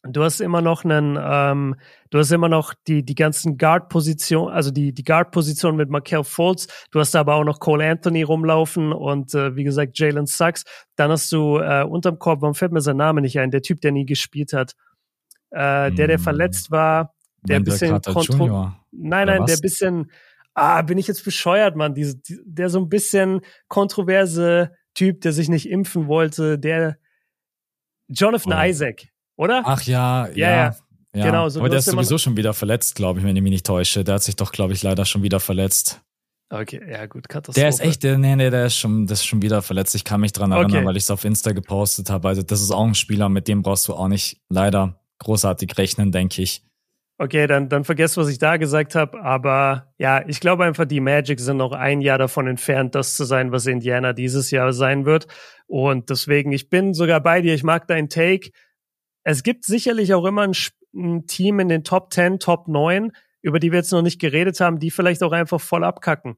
du hast immer noch einen, ähm, du hast immer noch die, die ganzen Guard-Positionen, also die, die Guard-Position mit Markel Fultz. Du hast aber auch noch Cole Anthony rumlaufen und äh, wie gesagt Jalen Sachs. Dann hast du äh, unterm Korb, warum fällt mir sein Name nicht ein? Der Typ, der nie gespielt hat. Äh, der, der hm. verletzt war, der ein bisschen kontro Nein, nein, der bisschen, ah, bin ich jetzt bescheuert, Mann, diese, die, der so ein bisschen kontroverse Typ, der sich nicht impfen wollte, der Jonathan oh. Isaac, oder? Ach ja, ja. ja. ja. Genau, so, Aber der ist sowieso schon wieder verletzt, glaube ich, wenn ich mich nicht täusche. Der hat sich doch, glaube ich, leider schon wieder verletzt. Okay, ja gut, Katastrophe. Der ist echt, nee, nee, der ist schon, das ist schon wieder verletzt. Ich kann mich dran erinnern, okay. weil ich es auf Insta gepostet habe. Also das ist auch ein Spieler, mit dem brauchst du auch nicht leider großartig rechnen, denke ich. Okay, dann, dann vergesst, was ich da gesagt habe. Aber ja, ich glaube einfach, die Magic sind noch ein Jahr davon entfernt, das zu sein, was Indiana dieses Jahr sein wird. Und deswegen, ich bin sogar bei dir. Ich mag deinen Take. Es gibt sicherlich auch immer ein, ein Team in den Top 10, Top 9, über die wir jetzt noch nicht geredet haben, die vielleicht auch einfach voll abkacken.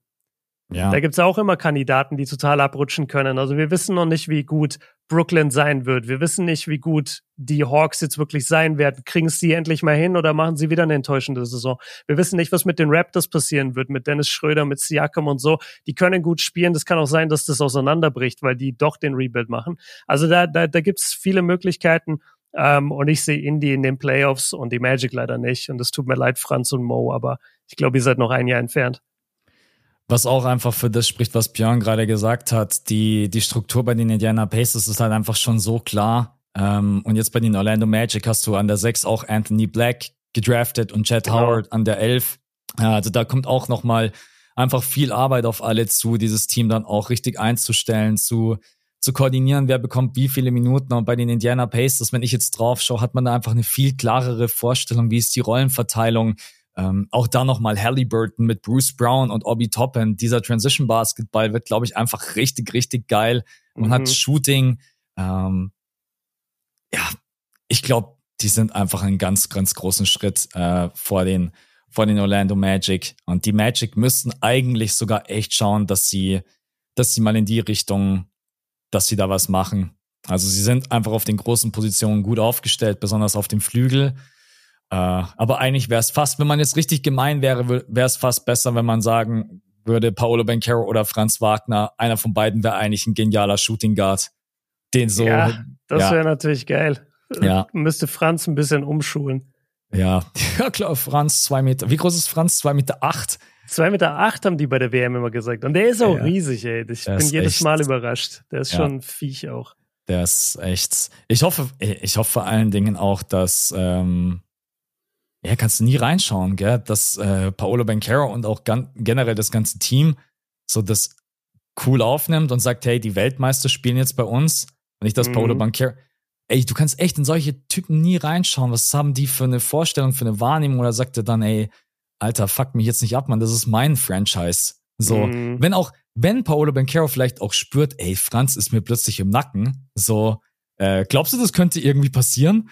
Ja. Da gibt's auch immer Kandidaten, die total abrutschen können. Also wir wissen noch nicht, wie gut Brooklyn sein wird. Wir wissen nicht, wie gut die Hawks jetzt wirklich sein werden. Kriegen sie endlich mal hin oder machen sie wieder eine enttäuschende Saison? Wir wissen nicht, was mit den Raptors passieren wird, mit Dennis Schröder, mit Siakam und so. Die können gut spielen. Das kann auch sein, dass das auseinanderbricht, weil die doch den Rebuild machen. Also da, da, da gibt's viele Möglichkeiten. Ähm, und ich sehe Indy in den Playoffs und die Magic leider nicht. Und es tut mir leid, Franz und Mo, aber ich glaube, ihr seid noch ein Jahr entfernt. Was auch einfach für das spricht, was Björn gerade gesagt hat. Die, die Struktur bei den Indiana Pacers ist halt einfach schon so klar. Ähm, und jetzt bei den Orlando Magic hast du an der 6 auch Anthony Black gedraftet und Chad genau. Howard an der 11. Also da kommt auch nochmal einfach viel Arbeit auf alle zu, dieses Team dann auch richtig einzustellen, zu, zu koordinieren, wer bekommt wie viele Minuten. Und bei den Indiana Pacers, wenn ich jetzt drauf schaue, hat man da einfach eine viel klarere Vorstellung, wie ist die Rollenverteilung, ähm, auch da nochmal Halliburton mit Bruce Brown und Obi Toppin. Dieser Transition Basketball wird, glaube ich, einfach richtig, richtig geil. Man mhm. hat Shooting. Ähm, ja, ich glaube, die sind einfach einen ganz, ganz großen Schritt äh, vor den vor den Orlando Magic. Und die Magic müssten eigentlich sogar echt schauen, dass sie, dass sie mal in die Richtung, dass sie da was machen. Also sie sind einfach auf den großen Positionen gut aufgestellt, besonders auf dem Flügel. Äh, aber eigentlich wäre es fast, wenn man jetzt richtig gemein wäre, wäre es fast besser, wenn man sagen würde, Paolo Bencaro oder Franz Wagner, einer von beiden wäre eigentlich ein genialer Shooting Guard. Den so. Ja, das ja. wäre natürlich geil. Ja. Müsste Franz ein bisschen umschulen. Ja, ja klar, Franz zwei Meter. Wie groß ist Franz? Zwei Meter acht? Zwei Meter acht haben die bei der WM immer gesagt. Und der ist auch ja, riesig, ey. Ich bin jedes echt, Mal überrascht. Der ist ja. schon ein Viech auch. Der ist echt. Ich hoffe, ich hoffe vor allen Dingen auch, dass ähm, ja, kannst du nie reinschauen, gell? Dass äh, Paolo Bencaro und auch generell das ganze Team so das cool aufnimmt und sagt, hey, die Weltmeister spielen jetzt bei uns und nicht das mhm. Paolo Banquero. Ey, du kannst echt in solche Typen nie reinschauen. Was haben die für eine Vorstellung, für eine Wahrnehmung? Oder sagt er dann, ey, Alter, fuck mich jetzt nicht ab, Mann, das ist mein Franchise. So, mhm. wenn auch, wenn Paolo Banquero vielleicht auch spürt, ey, Franz ist mir plötzlich im Nacken, so, äh, glaubst du, das könnte irgendwie passieren?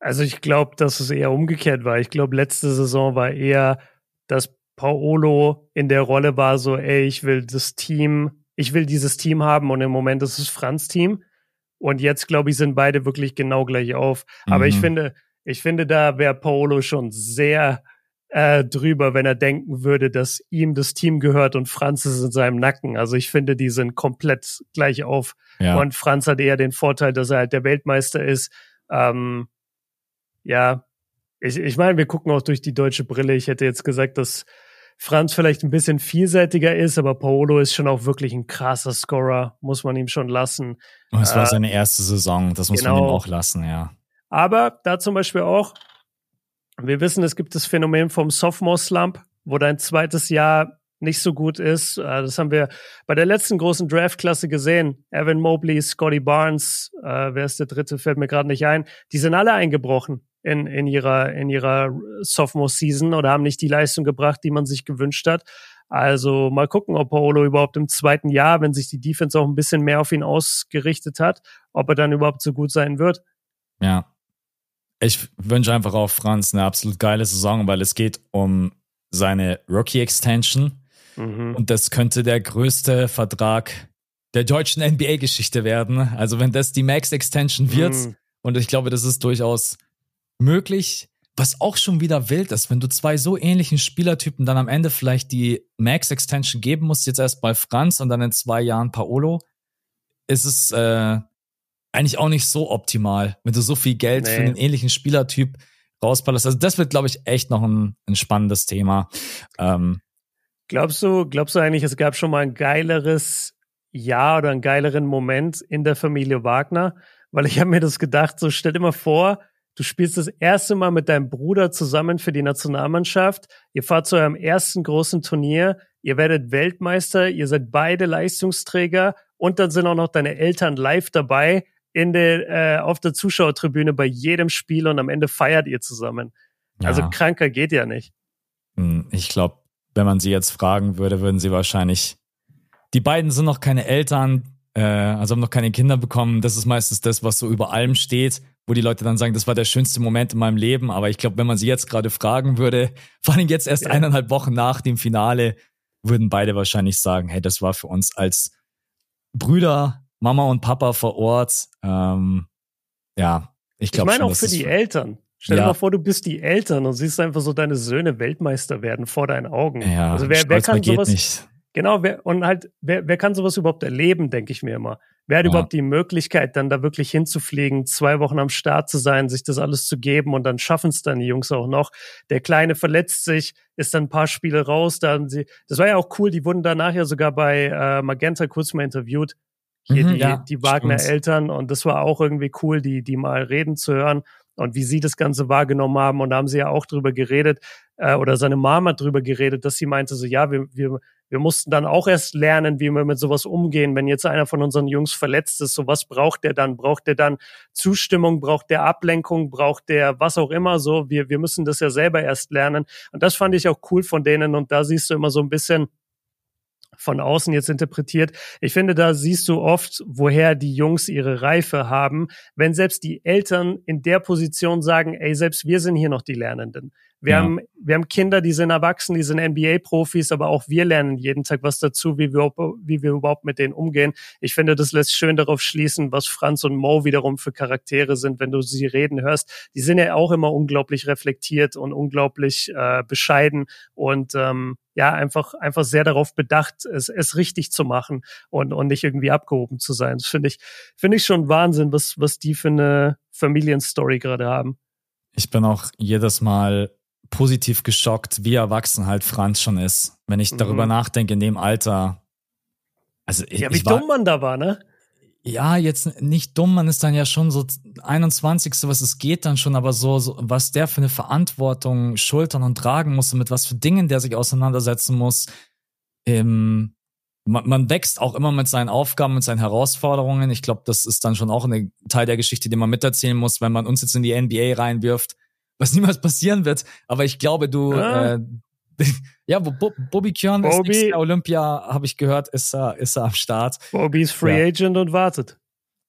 Also ich glaube, dass es eher umgekehrt war. Ich glaube, letzte Saison war eher, dass Paolo in der Rolle war, so, ey, ich will das Team, ich will dieses Team haben und im Moment ist es Franz Team. Und jetzt, glaube ich, sind beide wirklich genau gleich auf. Mhm. Aber ich mhm. finde, ich finde, da wäre Paolo schon sehr äh, drüber, wenn er denken würde, dass ihm das Team gehört und Franz ist in seinem Nacken. Also ich finde, die sind komplett gleich auf. Ja. Und Franz hat eher den Vorteil, dass er halt der Weltmeister ist. Ähm, ja, ich, ich meine, wir gucken auch durch die deutsche Brille. Ich hätte jetzt gesagt, dass Franz vielleicht ein bisschen vielseitiger ist, aber Paolo ist schon auch wirklich ein krasser Scorer, muss man ihm schon lassen. Und es war äh, seine erste Saison, das muss genau. man ihm auch lassen, ja. Aber da zum Beispiel auch, wir wissen, es gibt das Phänomen vom Sophomore Slump, wo dein zweites Jahr nicht so gut ist. Äh, das haben wir bei der letzten großen Draftklasse gesehen. Evan Mobley, Scotty Barnes, äh, wer ist der dritte, fällt mir gerade nicht ein. Die sind alle eingebrochen in, in ihrer, in ihrer Sophomore Season oder haben nicht die Leistung gebracht, die man sich gewünscht hat. Also mal gucken, ob Paolo überhaupt im zweiten Jahr, wenn sich die Defense auch ein bisschen mehr auf ihn ausgerichtet hat, ob er dann überhaupt so gut sein wird. Ja, ich wünsche einfach auch Franz eine absolut geile Saison, weil es geht um seine Rookie-Extension. Mhm. Und das könnte der größte Vertrag der deutschen NBA-Geschichte werden. Also wenn das die Max-Extension wird, mhm. und ich glaube, das ist durchaus möglich, was auch schon wieder wild ist, wenn du zwei so ähnlichen Spielertypen dann am Ende vielleicht die Max-Extension geben musst, jetzt erst bei Franz und dann in zwei Jahren Paolo, ist es äh, eigentlich auch nicht so optimal, wenn du so viel Geld nee. für einen ähnlichen Spielertyp rausballerst. Also das wird, glaube ich, echt noch ein, ein spannendes Thema. Ähm, glaubst du, glaubst du eigentlich, es gab schon mal ein geileres Jahr oder einen geileren Moment in der Familie Wagner? Weil ich habe mir das gedacht, so stell dir mal vor, du spielst das erste Mal mit deinem Bruder zusammen für die Nationalmannschaft, ihr fahrt zu eurem ersten großen Turnier, ihr werdet Weltmeister, ihr seid beide Leistungsträger und dann sind auch noch deine Eltern live dabei in der, äh, auf der Zuschauertribüne bei jedem Spiel und am Ende feiert ihr zusammen. Also ja. Also kranker geht ja nicht. Hm, ich glaube, wenn man sie jetzt fragen würde, würden sie wahrscheinlich. Die beiden sind noch keine Eltern, äh, also haben noch keine Kinder bekommen. Das ist meistens das, was so über allem steht, wo die Leute dann sagen, das war der schönste Moment in meinem Leben. Aber ich glaube, wenn man sie jetzt gerade fragen würde, vor allem jetzt erst ja. eineinhalb Wochen nach dem Finale, würden beide wahrscheinlich sagen, hey, das war für uns als Brüder Mama und Papa vor Ort. Ähm, ja, ich glaube. Ich meine auch für die Eltern. Stell ja. dir mal vor, du bist die Eltern und siehst einfach so deine Söhne Weltmeister werden vor deinen Augen. Ja, also wer, wer kann sowas? Nicht. Genau, wer, und halt, wer, wer kann sowas überhaupt erleben, denke ich mir immer. Wer hat ja. überhaupt die Möglichkeit, dann da wirklich hinzufliegen, zwei Wochen am Start zu sein, sich das alles zu geben und dann schaffen es dann die Jungs auch noch. Der Kleine verletzt sich, ist dann ein paar Spiele raus, da haben sie, das war ja auch cool, die wurden danach ja sogar bei äh, Magenta kurz mal interviewt hier mhm, die, ja, die Wagner-Eltern und das war auch irgendwie cool, die, die mal reden zu hören und wie sie das Ganze wahrgenommen haben. Und da haben sie ja auch drüber geredet, äh, oder seine Mama drüber geredet, dass sie meinte, so ja, wir, wir, wir mussten dann auch erst lernen, wie wir mit sowas umgehen. Wenn jetzt einer von unseren Jungs verletzt ist, so was braucht der dann? Braucht der dann Zustimmung? Braucht der Ablenkung? Braucht der was auch immer so? Wir, wir müssen das ja selber erst lernen. Und das fand ich auch cool von denen. Und da siehst du immer so ein bisschen, von außen jetzt interpretiert. Ich finde, da siehst du oft, woher die Jungs ihre Reife haben, wenn selbst die Eltern in der Position sagen, ey, selbst wir sind hier noch die Lernenden. Wir, ja. haben, wir haben Kinder, die sind erwachsen, die sind NBA-Profis, aber auch wir lernen jeden Tag was dazu, wie wir, wie wir überhaupt mit denen umgehen. Ich finde, das lässt schön darauf schließen, was Franz und Mo wiederum für Charaktere sind, wenn du sie reden hörst. Die sind ja auch immer unglaublich reflektiert und unglaublich äh, bescheiden und ähm, ja, einfach, einfach sehr darauf bedacht, es, es richtig zu machen und, und nicht irgendwie abgehoben zu sein. Das finde ich, finde ich schon Wahnsinn, was, was die für eine Familienstory gerade haben. Ich bin auch jedes Mal positiv geschockt, wie erwachsen halt Franz schon ist. Wenn ich mhm. darüber nachdenke, in dem Alter. Also ich, ja, wie ich war, dumm man da war, ne? Ja, jetzt nicht dumm, man ist dann ja schon so 21. was es geht dann schon, aber so, so, was der für eine Verantwortung schultern und tragen muss und mit was für Dingen der sich auseinandersetzen muss. Ähm, man, man wächst auch immer mit seinen Aufgaben, mit seinen Herausforderungen. Ich glaube, das ist dann schon auch ein Teil der Geschichte, den man miterzählen muss, wenn man uns jetzt in die NBA reinwirft, was niemals passieren wird. Aber ich glaube, du, ja, äh, ja Bo Bobby Kjörn ist nächstes Olympia, habe ich gehört, ist er, ist er am Start. Bobby ist Free ja. Agent und wartet.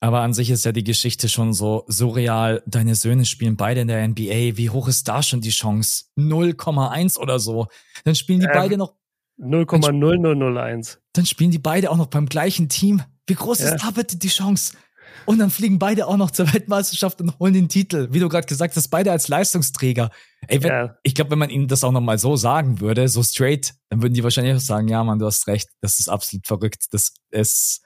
Aber an sich ist ja die Geschichte schon so surreal. Deine Söhne spielen beide in der NBA. Wie hoch ist da schon die Chance? 0,1 oder so. Dann spielen die ähm, beide noch 0,0001. Dann spielen die beide auch noch beim gleichen Team. Wie groß ja. ist da bitte die Chance? Und dann fliegen beide auch noch zur Weltmeisterschaft und holen den Titel. Wie du gerade gesagt hast, beide als Leistungsträger. Ey, wenn, ja. ich glaube, wenn man ihnen das auch nochmal so sagen würde, so straight, dann würden die wahrscheinlich auch sagen, ja, Mann, du hast recht, das ist absolut verrückt. Das ist,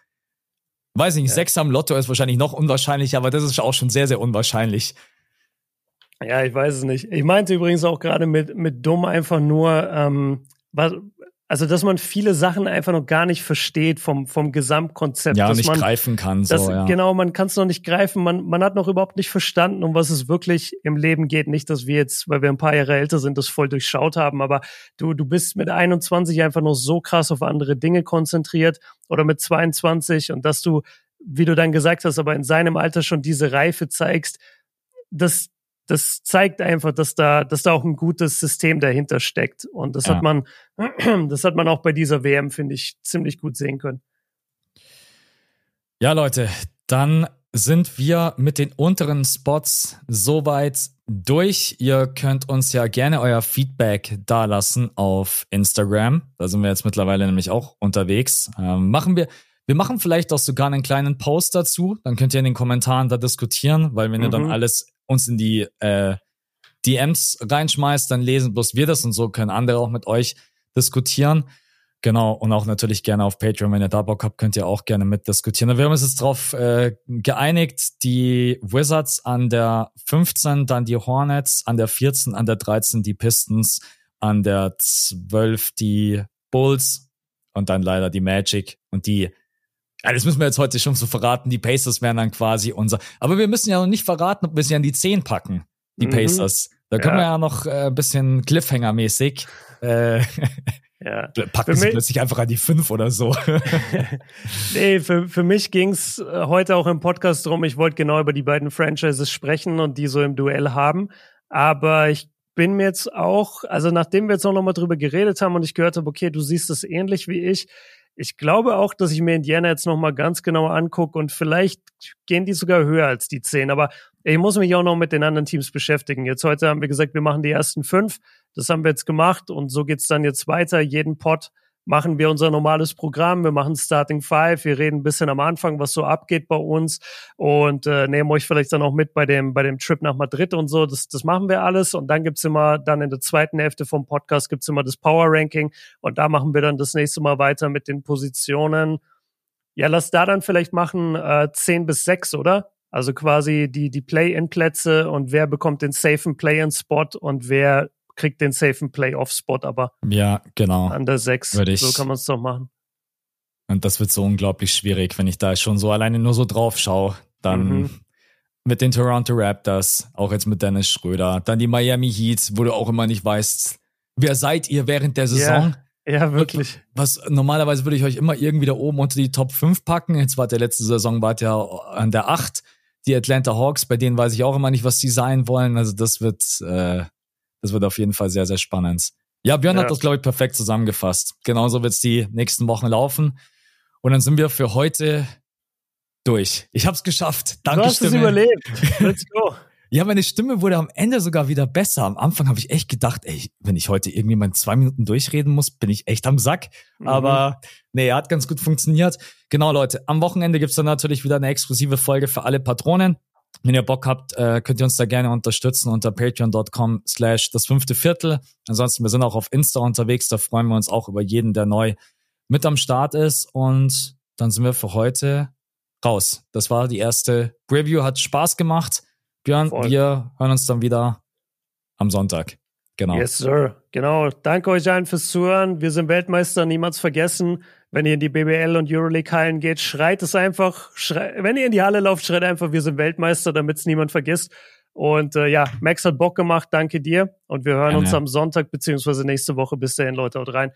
weiß ich nicht, ja. Sechs am Lotto ist wahrscheinlich noch unwahrscheinlich, aber das ist auch schon sehr, sehr unwahrscheinlich. Ja, ich weiß es nicht. Ich meinte übrigens auch gerade mit, mit dumm einfach nur, ähm, was, also dass man viele Sachen einfach noch gar nicht versteht vom, vom Gesamtkonzept. Ja, dass nicht man, greifen kann. So, dass, ja. Genau, man kann es noch nicht greifen. Man, man hat noch überhaupt nicht verstanden, um was es wirklich im Leben geht. Nicht, dass wir jetzt, weil wir ein paar Jahre älter sind, das voll durchschaut haben, aber du, du bist mit 21 einfach noch so krass auf andere Dinge konzentriert oder mit 22 und dass du, wie du dann gesagt hast, aber in seinem Alter schon diese Reife zeigst, das, das zeigt einfach, dass da, dass da auch ein gutes System dahinter steckt. Und das ja. hat man, das hat man auch bei dieser WM, finde ich, ziemlich gut sehen können. Ja, Leute, dann sind wir mit den unteren Spots soweit durch. Ihr könnt uns ja gerne euer Feedback dalassen auf Instagram. Da sind wir jetzt mittlerweile nämlich auch unterwegs. Ähm, machen wir, wir machen vielleicht auch sogar einen kleinen Post dazu. Dann könnt ihr in den Kommentaren da diskutieren, weil wenn mhm. ihr dann alles uns in die äh, DMs reinschmeißt, dann lesen bloß wir das und so können andere auch mit euch diskutieren. Genau, und auch natürlich gerne auf Patreon, wenn ihr da Bock habt, könnt ihr auch gerne mitdiskutieren. Wir haben uns jetzt darauf äh, geeinigt, die Wizards an der 15, dann die Hornets, an der 14, an der 13 die Pistons, an der 12 die Bulls und dann leider die Magic und die ja, das müssen wir jetzt heute schon so verraten. Die Pacers wären dann quasi unser. Aber wir müssen ja noch nicht verraten, ob wir sie an die 10 packen, die mhm. Pacers. Da können ja. wir ja noch äh, ein bisschen Cliffhanger-mäßig. Äh, ja. Packen sie plötzlich einfach an die 5 oder so. nee, für, für mich ging's äh, heute auch im Podcast drum. Ich wollte genau über die beiden Franchises sprechen und die so im Duell haben. Aber ich bin mir jetzt auch, also nachdem wir jetzt auch nochmal drüber geredet haben und ich gehört habe, okay, du siehst es ähnlich wie ich, ich glaube auch, dass ich mir Indiana jetzt nochmal ganz genau angucke und vielleicht gehen die sogar höher als die zehn. Aber ich muss mich auch noch mit den anderen Teams beschäftigen. Jetzt heute haben wir gesagt, wir machen die ersten fünf. Das haben wir jetzt gemacht und so geht's dann jetzt weiter. Jeden Pot machen wir unser normales Programm. Wir machen Starting Five. Wir reden ein bisschen am Anfang, was so abgeht bei uns und äh, nehmen euch vielleicht dann auch mit bei dem, bei dem Trip nach Madrid und so. Das, das machen wir alles. Und dann gibt's immer, dann in der zweiten Hälfte vom Podcast gibt's immer das Power Ranking. Und da machen wir dann das nächste Mal weiter mit den Positionen. Ja, lass da dann vielleicht machen äh, 10 bis 6, oder? Also quasi die, die Play-in-Plätze und wer bekommt den safen Play-in-Spot und wer kriegt den safen Playoff-Spot aber. Ja, genau. An der 6. so kann man es doch machen. Und das wird so unglaublich schwierig, wenn ich da schon so alleine nur so drauf schaue. Dann mhm. mit den Toronto Raptors, auch jetzt mit Dennis Schröder, dann die Miami Heat, wo du auch immer nicht weißt, wer seid ihr während der Saison? Ja, ja wirklich. Was normalerweise würde ich euch immer irgendwie da oben unter die Top 5 packen. Jetzt war der letzte Saison war ja an der 8. Die Atlanta Hawks, bei denen weiß ich auch immer nicht, was die sein wollen. Also das wird äh, das wird auf jeden Fall sehr, sehr spannend. Ja, Björn ja. hat das, glaube ich, perfekt zusammengefasst. Genauso wird es die nächsten Wochen laufen. Und dann sind wir für heute durch. Ich habe es geschafft. Danke, Du hast Stimme. es überlebt. Let's go. ja, meine Stimme wurde am Ende sogar wieder besser. Am Anfang habe ich echt gedacht, ey, wenn ich heute irgendwie mal zwei Minuten durchreden muss, bin ich echt am Sack. Mhm. Aber nee, hat ganz gut funktioniert. Genau, Leute, am Wochenende gibt's dann natürlich wieder eine exklusive Folge für alle Patronen. Wenn ihr Bock habt, äh, könnt ihr uns da gerne unterstützen unter patreon.com slash das fünfte Viertel. Ansonsten, wir sind auch auf Insta unterwegs, da freuen wir uns auch über jeden, der neu mit am Start ist. Und dann sind wir für heute raus. Das war die erste Review, hat Spaß gemacht. Björn, Voll. wir hören uns dann wieder am Sonntag. Genau. Yes, sir. Genau. Danke euch allen fürs Zuhören. Wir sind Weltmeister, niemals vergessen. Wenn ihr in die BBL und Euroleague-Hallen geht, schreit es einfach. Schreit, wenn ihr in die Halle lauft, schreit einfach, wir sind Weltmeister, damit es niemand vergisst. Und äh, ja, Max hat Bock gemacht. Danke dir. Und wir hören Gerne. uns am Sonntag beziehungsweise nächste Woche. Bis dahin, Leute, haut rein.